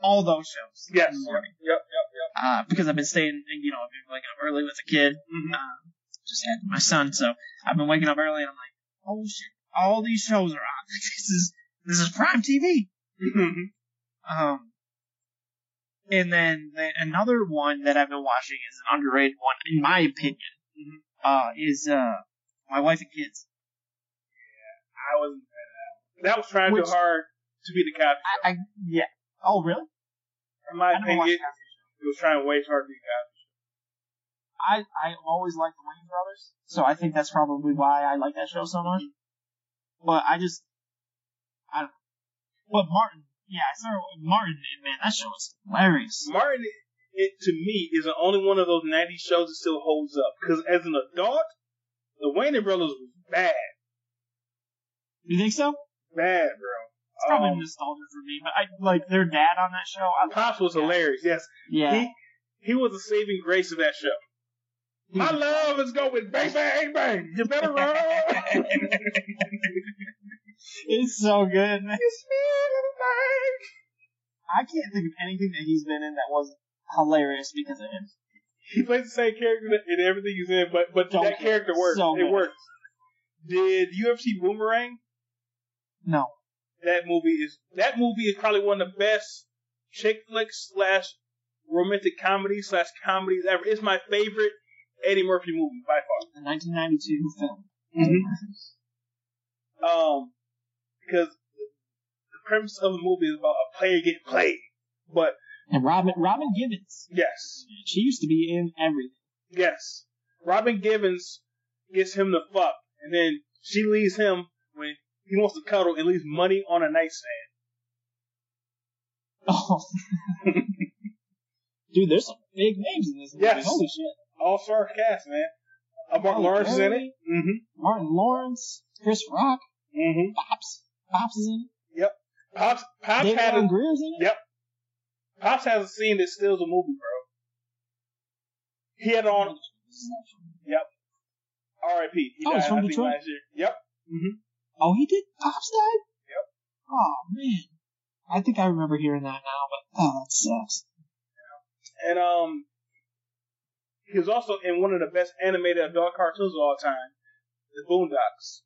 all those shows Yes. in the morning. Yep, yep, Uh, because I've been staying, you know, I've been waking up early with a kid. Mhm. Um, just had my son, so I've been waking up early, and I'm like, oh shit, all these shows are on. this is this is prime TV. yep. Mhm. Um, and then the, another one that I've been watching is an underrated one, in my opinion. Mhm. Uh, is uh, my wife and kids. Yeah, I wasn't a fan of that. That was trying Which- too hard to be the Cosby Show. I, I yeah. Oh really? In my opinion, it was trying way too hard to be the. I I always liked the Wayans brothers, so I think that's probably why I like that show so much. But I just I don't. But Martin, yeah, I saw Martin, and man, that show was hilarious. Martin, it to me is the only one of those '90s shows that still holds up. Because as an adult, the Wayans Brothers was bad, You think so? bad, bro. It's probably Um, nostalgia for me, but I like their dad on that show. I, Pops was hilarious. Yes, yeah, he he was the saving grace of that show. My love is going bang bang bang. You better run. It's so good, man. I can't think of anything that he's been in that wasn't hilarious because of him. he plays the same character in everything he's in, but but Don't that care. character works. So it good. works. Did UFC Boomerang? No, That movie is that movie is probably one of the best chick flicks slash romantic comedy slash comedies ever. It's my favorite Eddie Murphy movie by far. the 1992 film. Mhm. Um, because the premise of the movie is about a player getting played. But And Robin Robin Givens, yes, she used to be in everything. yes, Robin Givens gets him the fuck, and then she leaves him when he wants to cuddle and leaves money on a nightstand. Oh, dude, there's some big names in this movie. Yes. Holy shit! All star cast, man. Uh, Martin Lawrence is in it. Mm-hmm. Martin Lawrence, Chris Rock, Mm-hmm. Pops, Pops is in it. Pops, Pops David had a, Grier's in it. Yep. Pops has a scene that steals a movie, bro. He had on Yep. R.I.P. He Oh, he's died, from Detroit? last year. Yep. Oh, he did. Pops died. Yep. Oh man, I think I remember hearing that now, but oh, that sucks. And um, he was also in one of the best animated adult cartoons of all time, The Boondocks.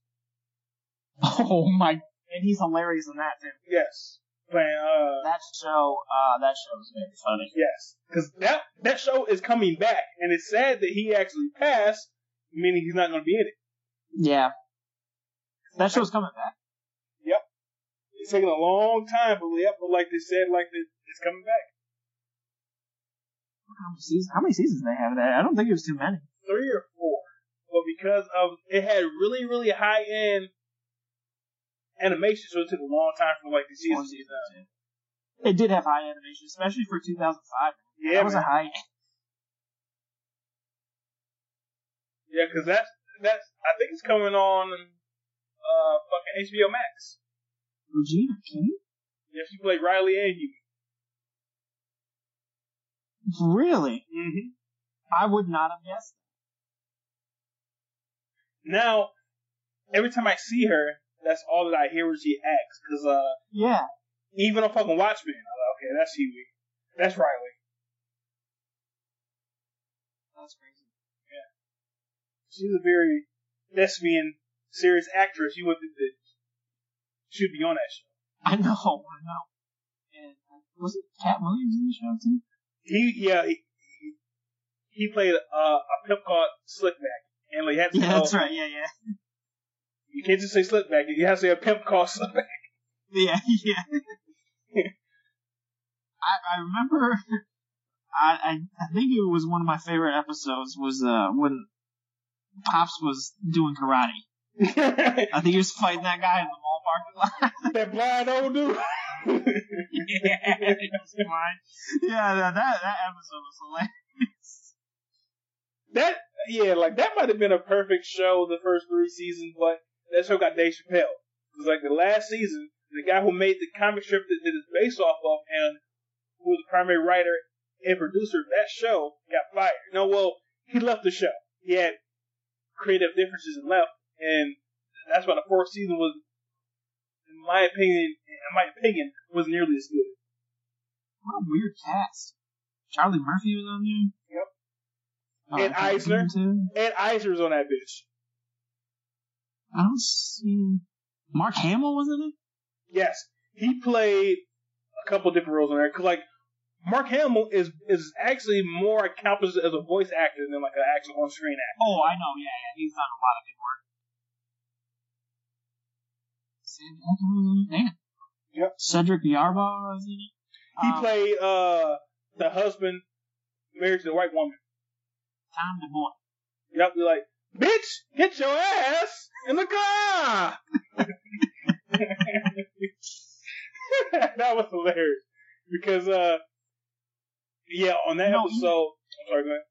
Oh my, and he's hilarious in that too. Yes, playing uh, That show, uh, that show is very funny. yes, because that that show is coming back, and it's sad that he actually passed, meaning he's not going to be in it. Yeah, that show's coming back. Yep, it's taking a long time, but yeah, but like they said, like it- it's coming back. How many seasons? How many seasons they have of that? I don't think it was too many. three or four, but because of it had really really high end animation, so it took a long time for like the season done. It did have high animation, especially for 2005. Yeah, that was man. a high. yeah, because that's that's I think it's coming on uh fucking HBO Max. Regina King? Yeah, she played Riley and Huey. Really? Mm-hmm. I would not have guessed. Now, every time I see her, that's all that I hear when she acts. Cause uh, Yeah. even on fucking Watchmen, I'm like, okay, that's Huey, that's Riley. That's crazy. Yeah, she's a very thespian, serious actress. You would think that she'd be on that show. I know, I know. And uh, was it Katt Williams in the show too? He, yeah, he, he- he played uh, a pimp called Slickback, and like, had to Yeah, know, that's right. Yeah, yeah. You can't just say Slickback. You have to say a pimp called Slickback. Yeah, yeah. I I remember. I, I I think it was one of my favorite episodes was uh when Pops was doing karate. I think he was fighting that guy in the mall parking lot. that blind old dude. yeah, it was fine. Yeah, that that, that episode was hilarious. that yeah, like that might have been a perfect show the first three seasons, but that show got Dave Chappelle. It was like the last season, the guy who made the comic strip that it is based off of, and who was the primary writer and producer of that show, got fired. No, well, he left the show. He had creative differences and left, and that's why the fourth season was, in my opinion, in my opinion, was nearly as good. What a weird cast. Charlie Murphy was on there. Yep. Oh, And Asner. Ed Asner's on that bitch. I don't see. Mark Hamill was in it. Yes, he played a couple different roles in there. Cause like Mark Hamill is is actually more accomplished as a voice actor than like an actual on screen actor. Oh, I know. Yeah, yeah. He's done a lot of good work. Sam Jackson was in it. Damn. Yep. Cedric Yarbrough was in it. He Um, played uh the husband married to the white woman. Tom DuBois. Yep, like, bitch, get your ass in the car. that was hilarious because uh yeah on that No, episode. I'm sorry, go ahead.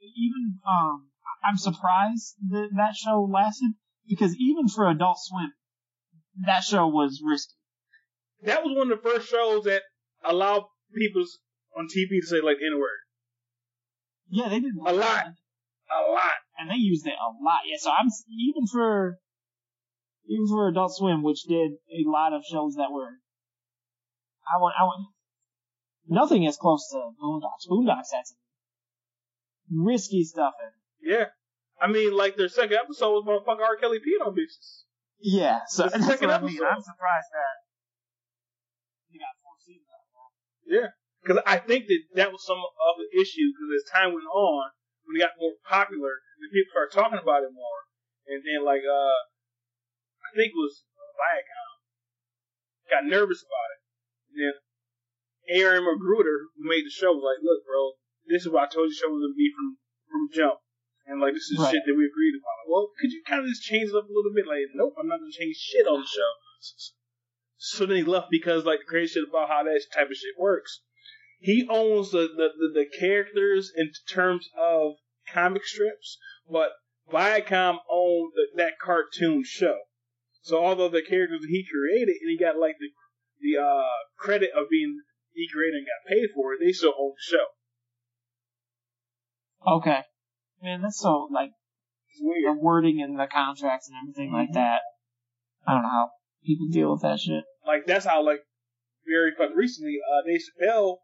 Even um, I'm surprised that that show lasted because even for Adult Swim, that show was risky. that was one of the first shows that allowed people on TV to say like N word. Yeah, they did A lot. A lot. And they used it a lot. Yeah, so I'm even for even for Adult Swim, which did a lot of shows that were I want I want nothing as close to Boondocks. Boondocks had some risky stuff in. Yeah. I mean, like their second episode was motherfucking R. Kelly peed on bitches. Yeah, so The second what I mean. episode. I'm surprised that you got four seasons out of that. Because I think that that was some of the issue. Because as time went on, when it got more popular, the people started talking about it more. And then, like, uh, I think it was Viacom got nervous about it. And then Aaron McGruder, who made the show, was like, "Look, bro, this is what I told you the show was gonna be from from jump." And like this is Right. shit that we agreed upon. Like, well, could you kind of just change it up a little bit? Like, nope, I'm not gonna change shit on the show. So then he left because like the crazy shit about how that type of shit works. He owns the the, the, characters in terms of comic strips, but Viacom owned the, that cartoon show. So although the characters he created and he got like the the uh, credit of being he created and got paid for it, they still own the show. Okay. Man, that's so like the wording and the contracts and everything like that. I don't know how people deal with that shit. Like that's how like very fucking recently, uh, Dave Chappelle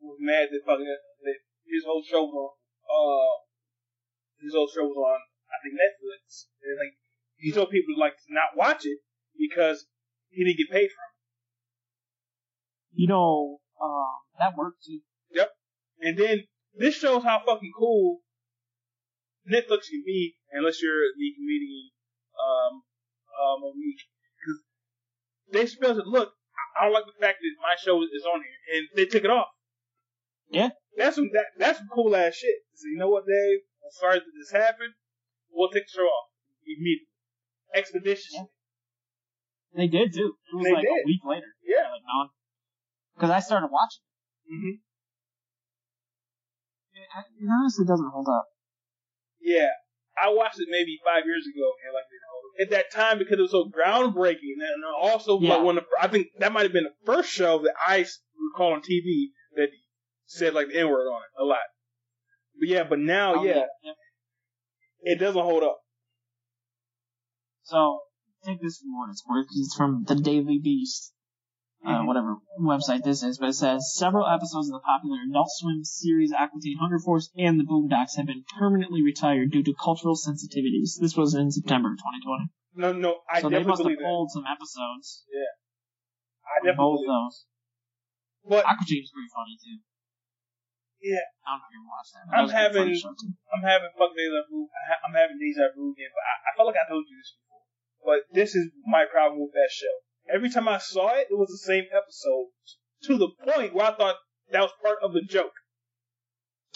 was mad that fucking that his whole show was on uh his whole show was on I think Netflix and like he told people like to not watch it because he didn't get paid from You know, uh, that worked too. it. And then this shows how fucking cool Netflix can be unless you're the comedian um um Mo'Nique because Dave Chappelle said, look. I don't like the fact that my show is on here, and they took it off. Yeah. That's some that, that's some cool ass shit. So you know what, Dave? I'm sorry that this happened. We'll take the show off immediately, expeditiously. They did too. It was They like did. a week later. Yeah. Like, no. Because I started watching. hmm It, it honestly doesn't hold up. Yeah, I watched it maybe five years ago, and like you know, at that time because it was so groundbreaking, and also Yeah. like one of the, I think that might have been the first show that I recall on TV that said like the N word on it a lot. But yeah, but now Oh, yeah, yeah. it doesn't hold up. So take this for what it's worth, 'cause it's from the Daily Beast, uh, whatever website this is, but it says several episodes of the popular Adult Swim series Aqua Teen Hunger Force and the Boondocks have been permanently retired due to cultural sensitivities. This was in September 2020. No, no, I so they must have pulled some episodes. Yeah, I definitely both those. But Aqua Teen's pretty funny too. Yeah. I don't know if you watched that. I'm that was a having- I'm having fuck deja vu. I ha- I'm having deja vu again, but I, I feel like I told you this before. But this is my problem with that show. Every time I saw it, it was the same episode to the point where I thought that was part of the joke.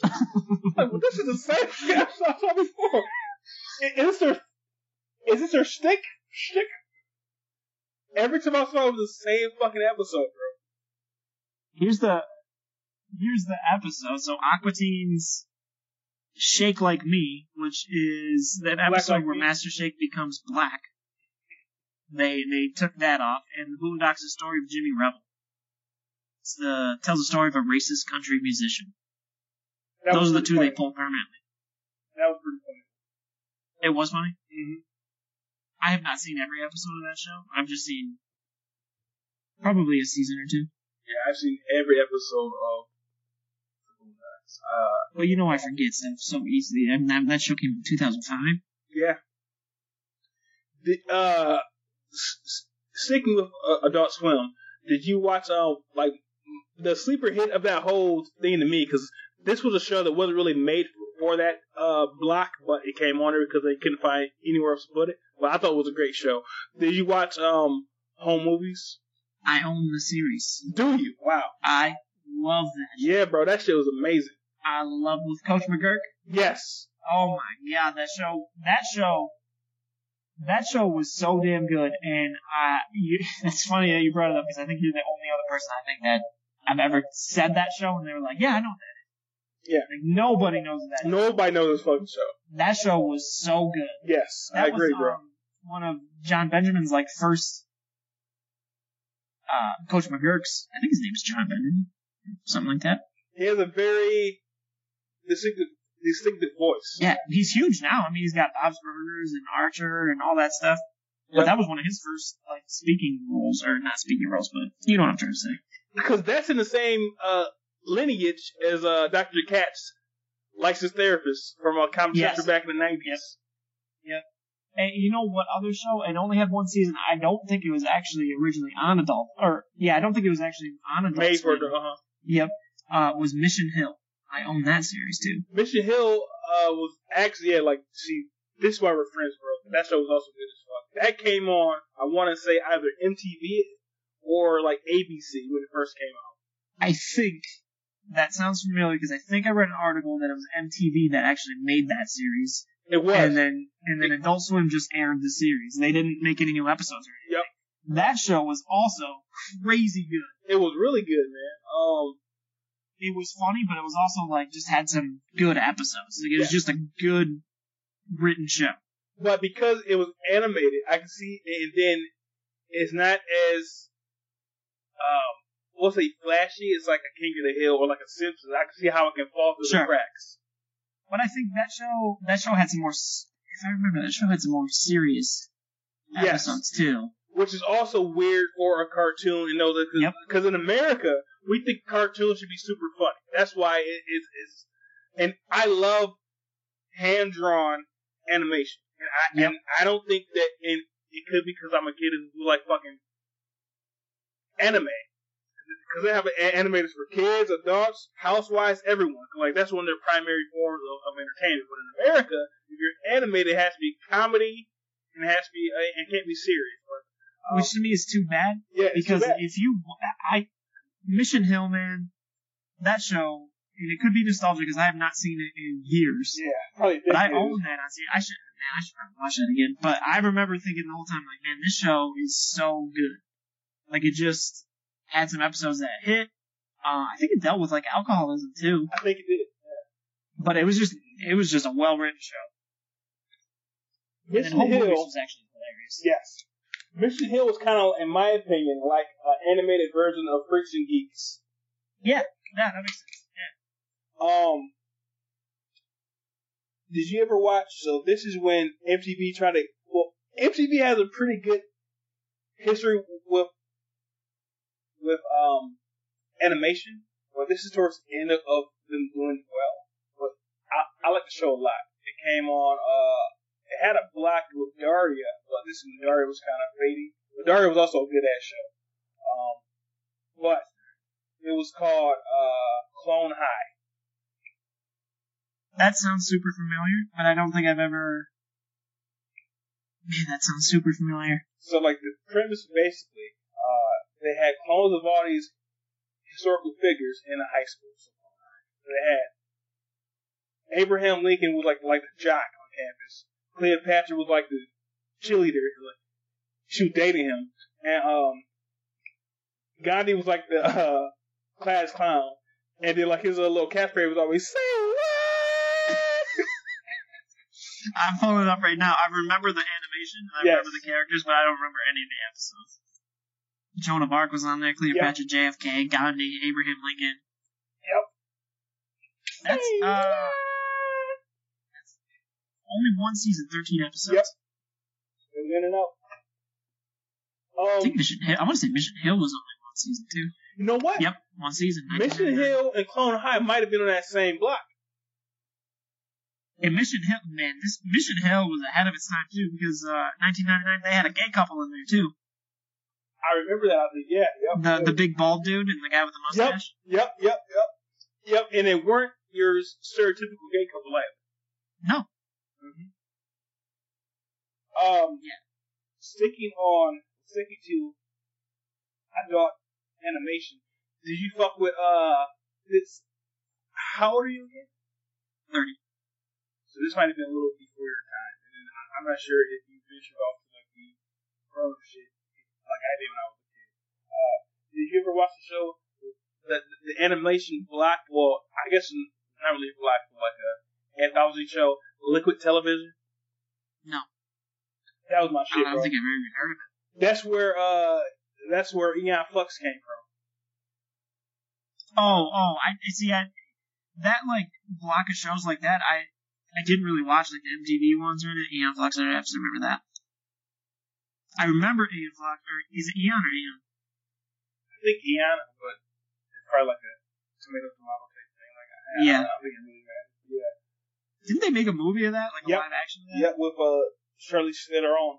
like, well, this is the same episode I saw before. I- Is this their, is this their shtick? Shtick? Every time I saw it, it was the same fucking episode, bro. Here's the here's the episode. So Aqua Teen's Shake Like Me, which is that episode Like where Me? Master Shake becomes black. They they took that off, and the Boondocks the story of Jimmy Rebel. It's the tells the story of a racist country musician. That Those are the two funny. they pulled permanently. That was pretty funny. It was funny. hmm I have not seen every episode of that show. I've just seen probably a season or two. Yeah, I've seen every episode of. Uh, Well, you know I forget stuff so easily. I mean, that, that show came in 2005. Yeah. The, uh, s- sticking with uh, Adult Swim, did you watch uh like the sleeper hit of that whole thing to me? Because this was a show that wasn't really made for that uh block, but it came on there because they couldn't find anywhere else to put it. But I thought it was a great show. Did you watch um Home Movies? I own the series. Do you? Wow. I love that. Yeah, bro, that shit was amazing. I love with Coach McGuirk. Yes. Oh my god, that show, that show, that show was so damn good. And I, you, it's funny that you brought it up because I think you're the only other person I think that I've ever said that show, and they were like, "Yeah, I know that." Yeah. Like nobody knows that. Nobody knows this fucking show. That show was so good. Yes, That I agree, bro. um, one of Jon Benjamin's like first uh Coach McGuirk's I think his name's Jon Benjamin. Something like that. He has a very distinctive, distinctive voice. Yeah, he's huge now. I mean he's got Bob's Burgers and Archer and all that stuff. But Yep. that was one of his first like speaking roles or not speaking roles, but you know what I'm trying to say. because that's in the same uh, lineage as uh, Dr. Katz, licensed therapist from a Comedy Yes. Back in the 90s. And you know what other show? It only had one season. I don't think it was actually originally on Adult or yeah, I don't think it was actually on Adult. Made for Swim. the uh, Yep. Uh was Mission Hill. I own that series too. Mission Hill uh, was actually yeah, like see this is why we're friends, bro. That show was also good as fuck. That came on, I want to say either MTV or like ABC when it first came out. I think that sounds familiar because I think I read an article that it was MTV that actually made that series, It was. and then and then Adult Swim just aired the series. They didn't make any new episodes or anything. Yep. That show was also crazy good. it was really good, man. Um, It was funny, but it was also like just had some good episodes. Like it was Yeah. just a good written show. but because it was animated, I can see, and then it's not as, um, we'll say flashy. It's like a King of the Hill or like a Simpsons. I can see how it can fall through Sure. the cracks. But I think that show that show had some more. s- If I remember, that show had some more serious Yes. episodes too. Which is also weird for a cartoon, you know, Yep. because in America we think cartoons should be super funny. That's why it is. It's, and I love hand drawn animation, and I and I don't think that and it could be because I'm a kid who like fucking anime. Because they have animators for kids, adults, housewives, everyone. Like that's one of their primary forms of, of entertainment. But in America, if you're animated, it has to be comedy and it has to be uh, and can't be serious. But Which to me is too bad yeah, it's too because bad. if you, I, Mission Hill, man, that show, and it could be nostalgic because I have not seen it in years. yeah, probably But I own that on CD. I should, man, I should probably watch that again. But I remember thinking the whole time, like, man, this show is so good. Like, it just had some episodes that hit. Uh, I think it dealt with like alcoholism too. I think it did. But it was just, it was just a well written show. And then Mission Hill, was actually hilarious. yes. Mission Hill was kind of, in my opinion, like an animated version of Freaks and Geeks. Yeah, yeah, that makes sense. Yeah. Um, did you ever watch? So this is when MTV tried to. Well, MTV has a pretty good history with with um animation. Well, this is towards the end of, of them doing well, but I, I like the show a lot. It came on. Uh, it had a block with Daria, but this one Daria was kind of fading. But Daria was also a good ass show. Um, but it was called uh Clone High. That sounds super familiar, but I don't think I've ever. Man, that sounds super familiar. So like the premise basically, uh, they had clones of all these historical figures in a high school. So they had Abraham Lincoln was like like the jock on campus. Cleopatra was like the cheerleader. Like, she was dating him, and um, Gandhi was like the uh, class clown, and then like his little catchphrase was always "Say what?" I'm pulling it up right now. I remember the animation, and I Yes. remember the characters, but I don't remember any of the episodes. Joan of Arc was on there, Cleopatra, JFK, Gandhi, Abraham Lincoln. Yep. That's uh, that's only one season, thirteen episodes. Yep. It was in and out. I Um, think Mission Hill. I want to say Mission Hill was only one season too. you know what? Yep, one season. Mission Hill and Clone High might have been on that same block. And Mission Hill, man, this Mission Hill was ahead of its time too because uh, 1999 they had a gay couple in there too. I remember that. I was like, yeah, yep. The the big bald dude and the guy with the Yep, mustache. yep, yep, yep, yep. And they weren't your stereotypical gay couple either. No, Um, Yeah. Sticking on, sticking to adult animation. Did you fuck with uh this? How old are you again? 30. So this might have been a little before your time, and then I- I'm not sure if you ventured off to like the grown shit like I did when I was a kid. Uh, did you ever watch the show? The, the, the animation block. Well, I guess not really block, but like a anthology show, Liquid Television. No. That was my I shit, don't bro. think I've ever even heard of it. That's where uh, that's where Aeon Flux came from. Oh, oh, I I see. I that like block of shows like that. I I didn't really watch like the MTV ones or the Aeon Flux. I have to remember that. I remember Aeon Flux, or is it Eon or Eon? I think Eon, but it's probably like a tomato tomato type thing. Like I, Yeah. I, don't think it really. Yeah, Didn't they make a movie of that, like a Yep. live action? Of that? yeah, with uh Charlize Theron.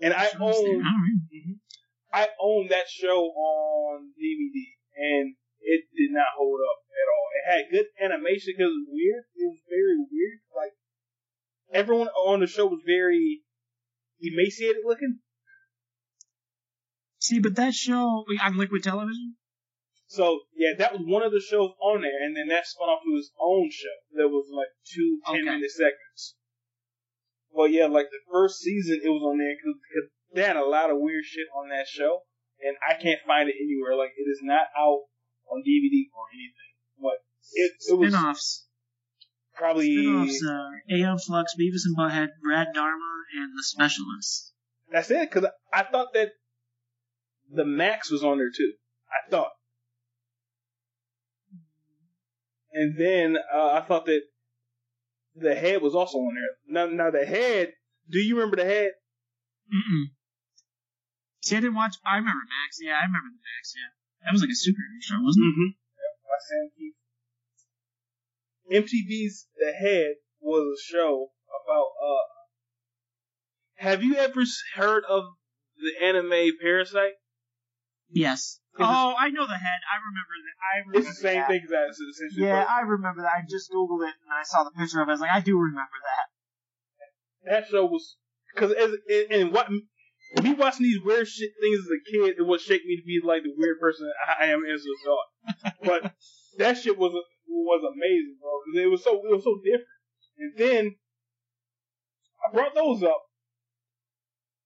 And I own I don't. I own that show on DVD, and it did not hold up at all. It had good animation because it was weird. It was very weird. Like everyone on the show was very emaciated looking. See, but that show on Liquid Television. So yeah, that was one of the shows on there, and then that spun off to his own show. That was like two ten Okay. minute segments. Well, yeah, like the first season, it was on there because they had a lot of weird shit on that show, and I can't find it anywhere. Like it is not out on DVD or anything. But it, it was Spin-offs. probably Spin-offs uh, are Aeon Flux, Beavis and Butthead, Brad Dharma, and The Specialist. that's it. Because I thought that the Maxx was on there too. I thought. And then uh, I thought that the head was also on there. Now, now the head. Do you remember the head? Mm-mm. See, I didn't watch. I remember Maxx. Yeah, I remember the Maxx. Yeah, that was like a superhero show, wasn't it? Mm-hmm. By Sam Kieth. MTV's The Head was a show about. uh Have you ever heard of the anime Parasyte? Yes. Oh, I know the head. I remember that. I remember It's the same that. thing as that. It's essentially Yeah, I remember that. I just googled it and I saw the picture of it. I was like, I do remember that. that show was because as and- and what me watching these weird shit things as a kid, it would shake me to be like the weird person I am as an adult. But that shit was was amazing, bro. it was so it was so different. And then I brought those up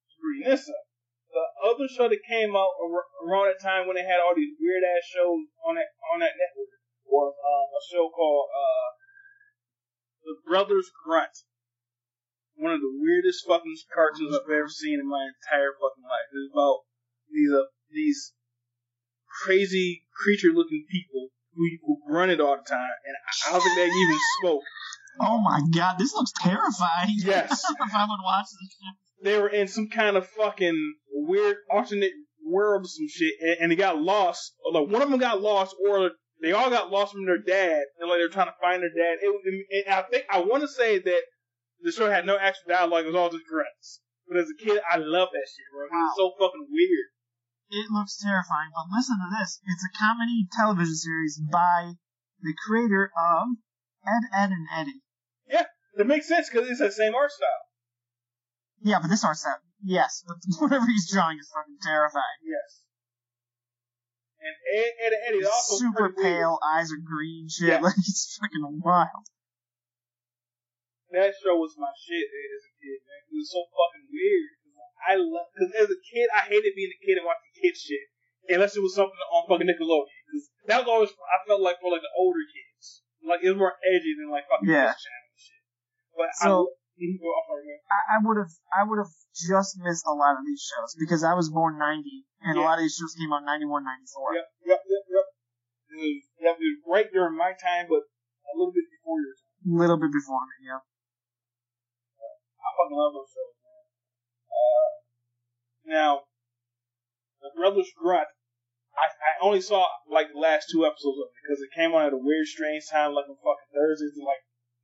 to bring this up. The other show that came out around that time when they had all these weird ass shows on that on that network was um, a show called uh, The Brothers Grunt one of the weirdest fucking cartoons I've ever seen in my entire fucking life. It's about these uh, these crazy creature looking people who, who run it all the time, and I don't think they even spoke. Oh my god, this looks terrifying. Yes. if I would watch this shit. They were in some kind of fucking weird alternate world or some shit, and, and they got lost. Or like one of them got lost, or they all got lost from their dad, and like they're trying to find their dad. It, and I think I want to say that the show had no actual dialogue; it was all just grunts. But as a kid, I love that shit, bro. It was so fucking weird. It looks terrifying, but listen to this. It's a comedy television series by the creator of Ed, Edd n Eddy. Yeah, that makes sense because it's the same art style. Yeah, but this art style, yes, but whatever he's drawing is fucking terrifying. Yes. And Ed, Ed and He's also super pretty weird. pale, eyes are green, shit. Yeah. Like he's fucking wild. That show was my shit as a kid, man. It was so fucking weird. I love, because as a kid, I hated being a kid and watching kid shit. Unless it was something on fucking Nickelodeon. Because that was always, I felt like for like the older kids. Like it was more edgy than like fucking Yeah. Kids Channel and shit. But So- I, go off on that. I, I would have, I would have just missed a lot of these shows because I was born '90, and a lot of these shows came out '91, '94. Yep, yep, yep, yep. It was, yep, it was right during my time, but a little bit before yours. A little bit before me, yeah. I fucking love those shows, man. Uh, now, the Brothers Grunt, I, I only saw like the last two episodes of it because it came on at a weird, strange time, like on fucking Thursdays at like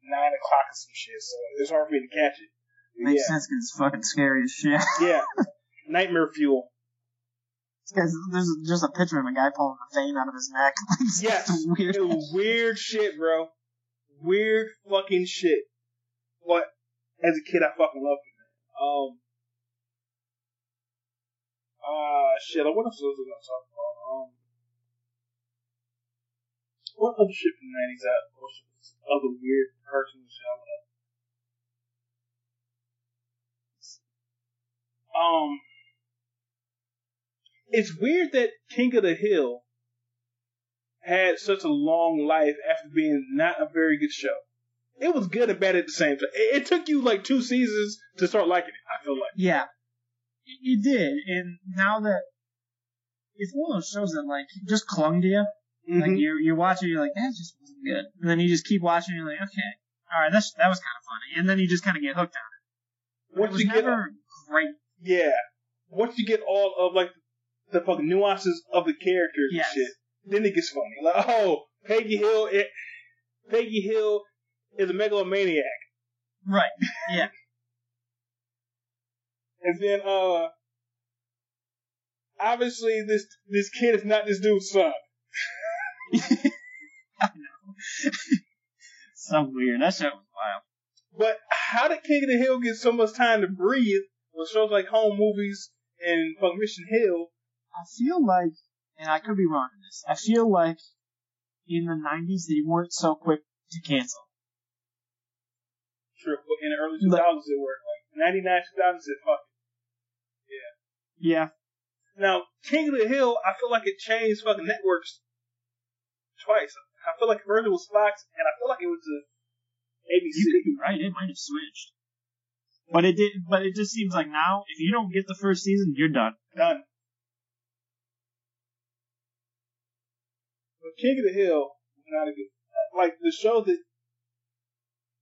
nine o'clock or some shit. So it's hard for me to catch it. Makes yeah, sense because it's fucking scary as shit. yeah. Nightmare Fuel. Because there's just a picture of a guy pulling a vein out of his neck. It's Yes, weird. weird shit, bro. Weird fucking shit. But as a kid, I fucking loved it. Um. Uh, shit. What else was I gonna talk about? Um. What other shit from the nineties? That other weird shit I love? Um. It's weird that King of the Hill had such a long life after being not a very good show. It was good and bad at the same time. It, it took you like two seasons to start liking it. I feel like. Yeah, it, it did. And now that it's one of those shows that like just clung to you. Like Mhm. you you watch it, you're like that just wasn't good, and then you just keep watching, you're like okay, all right, that's that was kind of funny, and then you just kind of get hooked on it. Once it you get never great. yeah, once you get all of like the fucking nuances of the characters Yes. and shit, then it gets funny. Like oh, Peggy Hill, it, Peggy Hill is a megalomaniac, Right. Yeah. and then uh, obviously this this kid is not this dude's son. I know. so weird. That show was wild. But how did King of the Hill get so much time to breathe with shows like Home Movies and fucking Mission Hill? I feel like, and I could be wrong in this. I feel like in the '90s they weren't so quick to cancel. True, but in the early Look- 2000s it worked. Like 99, 2000 said fuck Yeah. it. Now, King of the Hill, I feel like it changed fucking networks twice. I feel like it was Fox, and I feel like it was the You ABC. could be right. It might have switched. But it did. But it just seems like now, if you don't get the first season, you're done. Done. But King of the Hill was not a good. Like the show that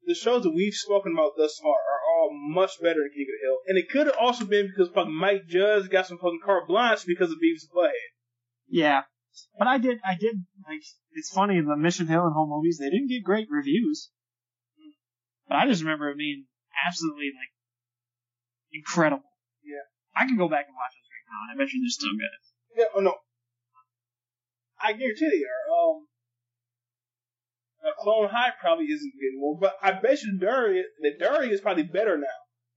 the shows that we've spoken about thus far are all much better than King of the Hill, and it could have also been because fucking Mike Judge got some fucking carte blanche because of Beavis and Butthead. Yeah. But I did. I did like. It's funny the Mission Hill and home movies. They didn't get great reviews. But I just remember it being absolutely like incredible. Yeah. I can go back and watch those right now, and I bet you they're still good. Yeah, oh no. I guarantee they are. Um, now, Clone High probably isn't good anymore, but I bet you Daria, that Daria is probably better now.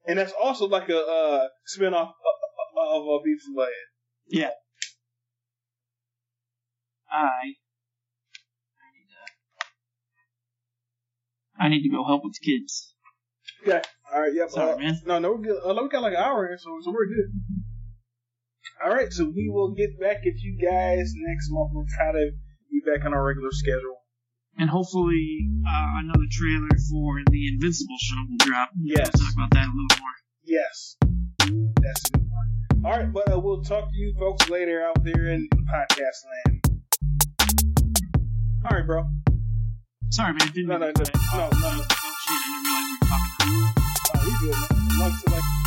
And that's also like a uh, spin off of, of, of and Butthead. Yeah. I need to. I need to go help with the kids. Okay. All right. Yep. Sorry, uh, man. No, no, we're good. Uh, we got like an hour here, so so we're good. All right. So we will get back at you guys next month. We'll try to be back on our regular schedule. And hopefully, uh, another trailer for the Invincible show will drop. Yes. We'll talk about that a little more. Yes. That's a good one. All right, but uh, we'll talk to you folks later out there in podcast land. All right, bro. Sorry, man. Didn't No, no, no, no, no. shit, I didn't realize we were talking. Oh, we good, man. Like, so, like,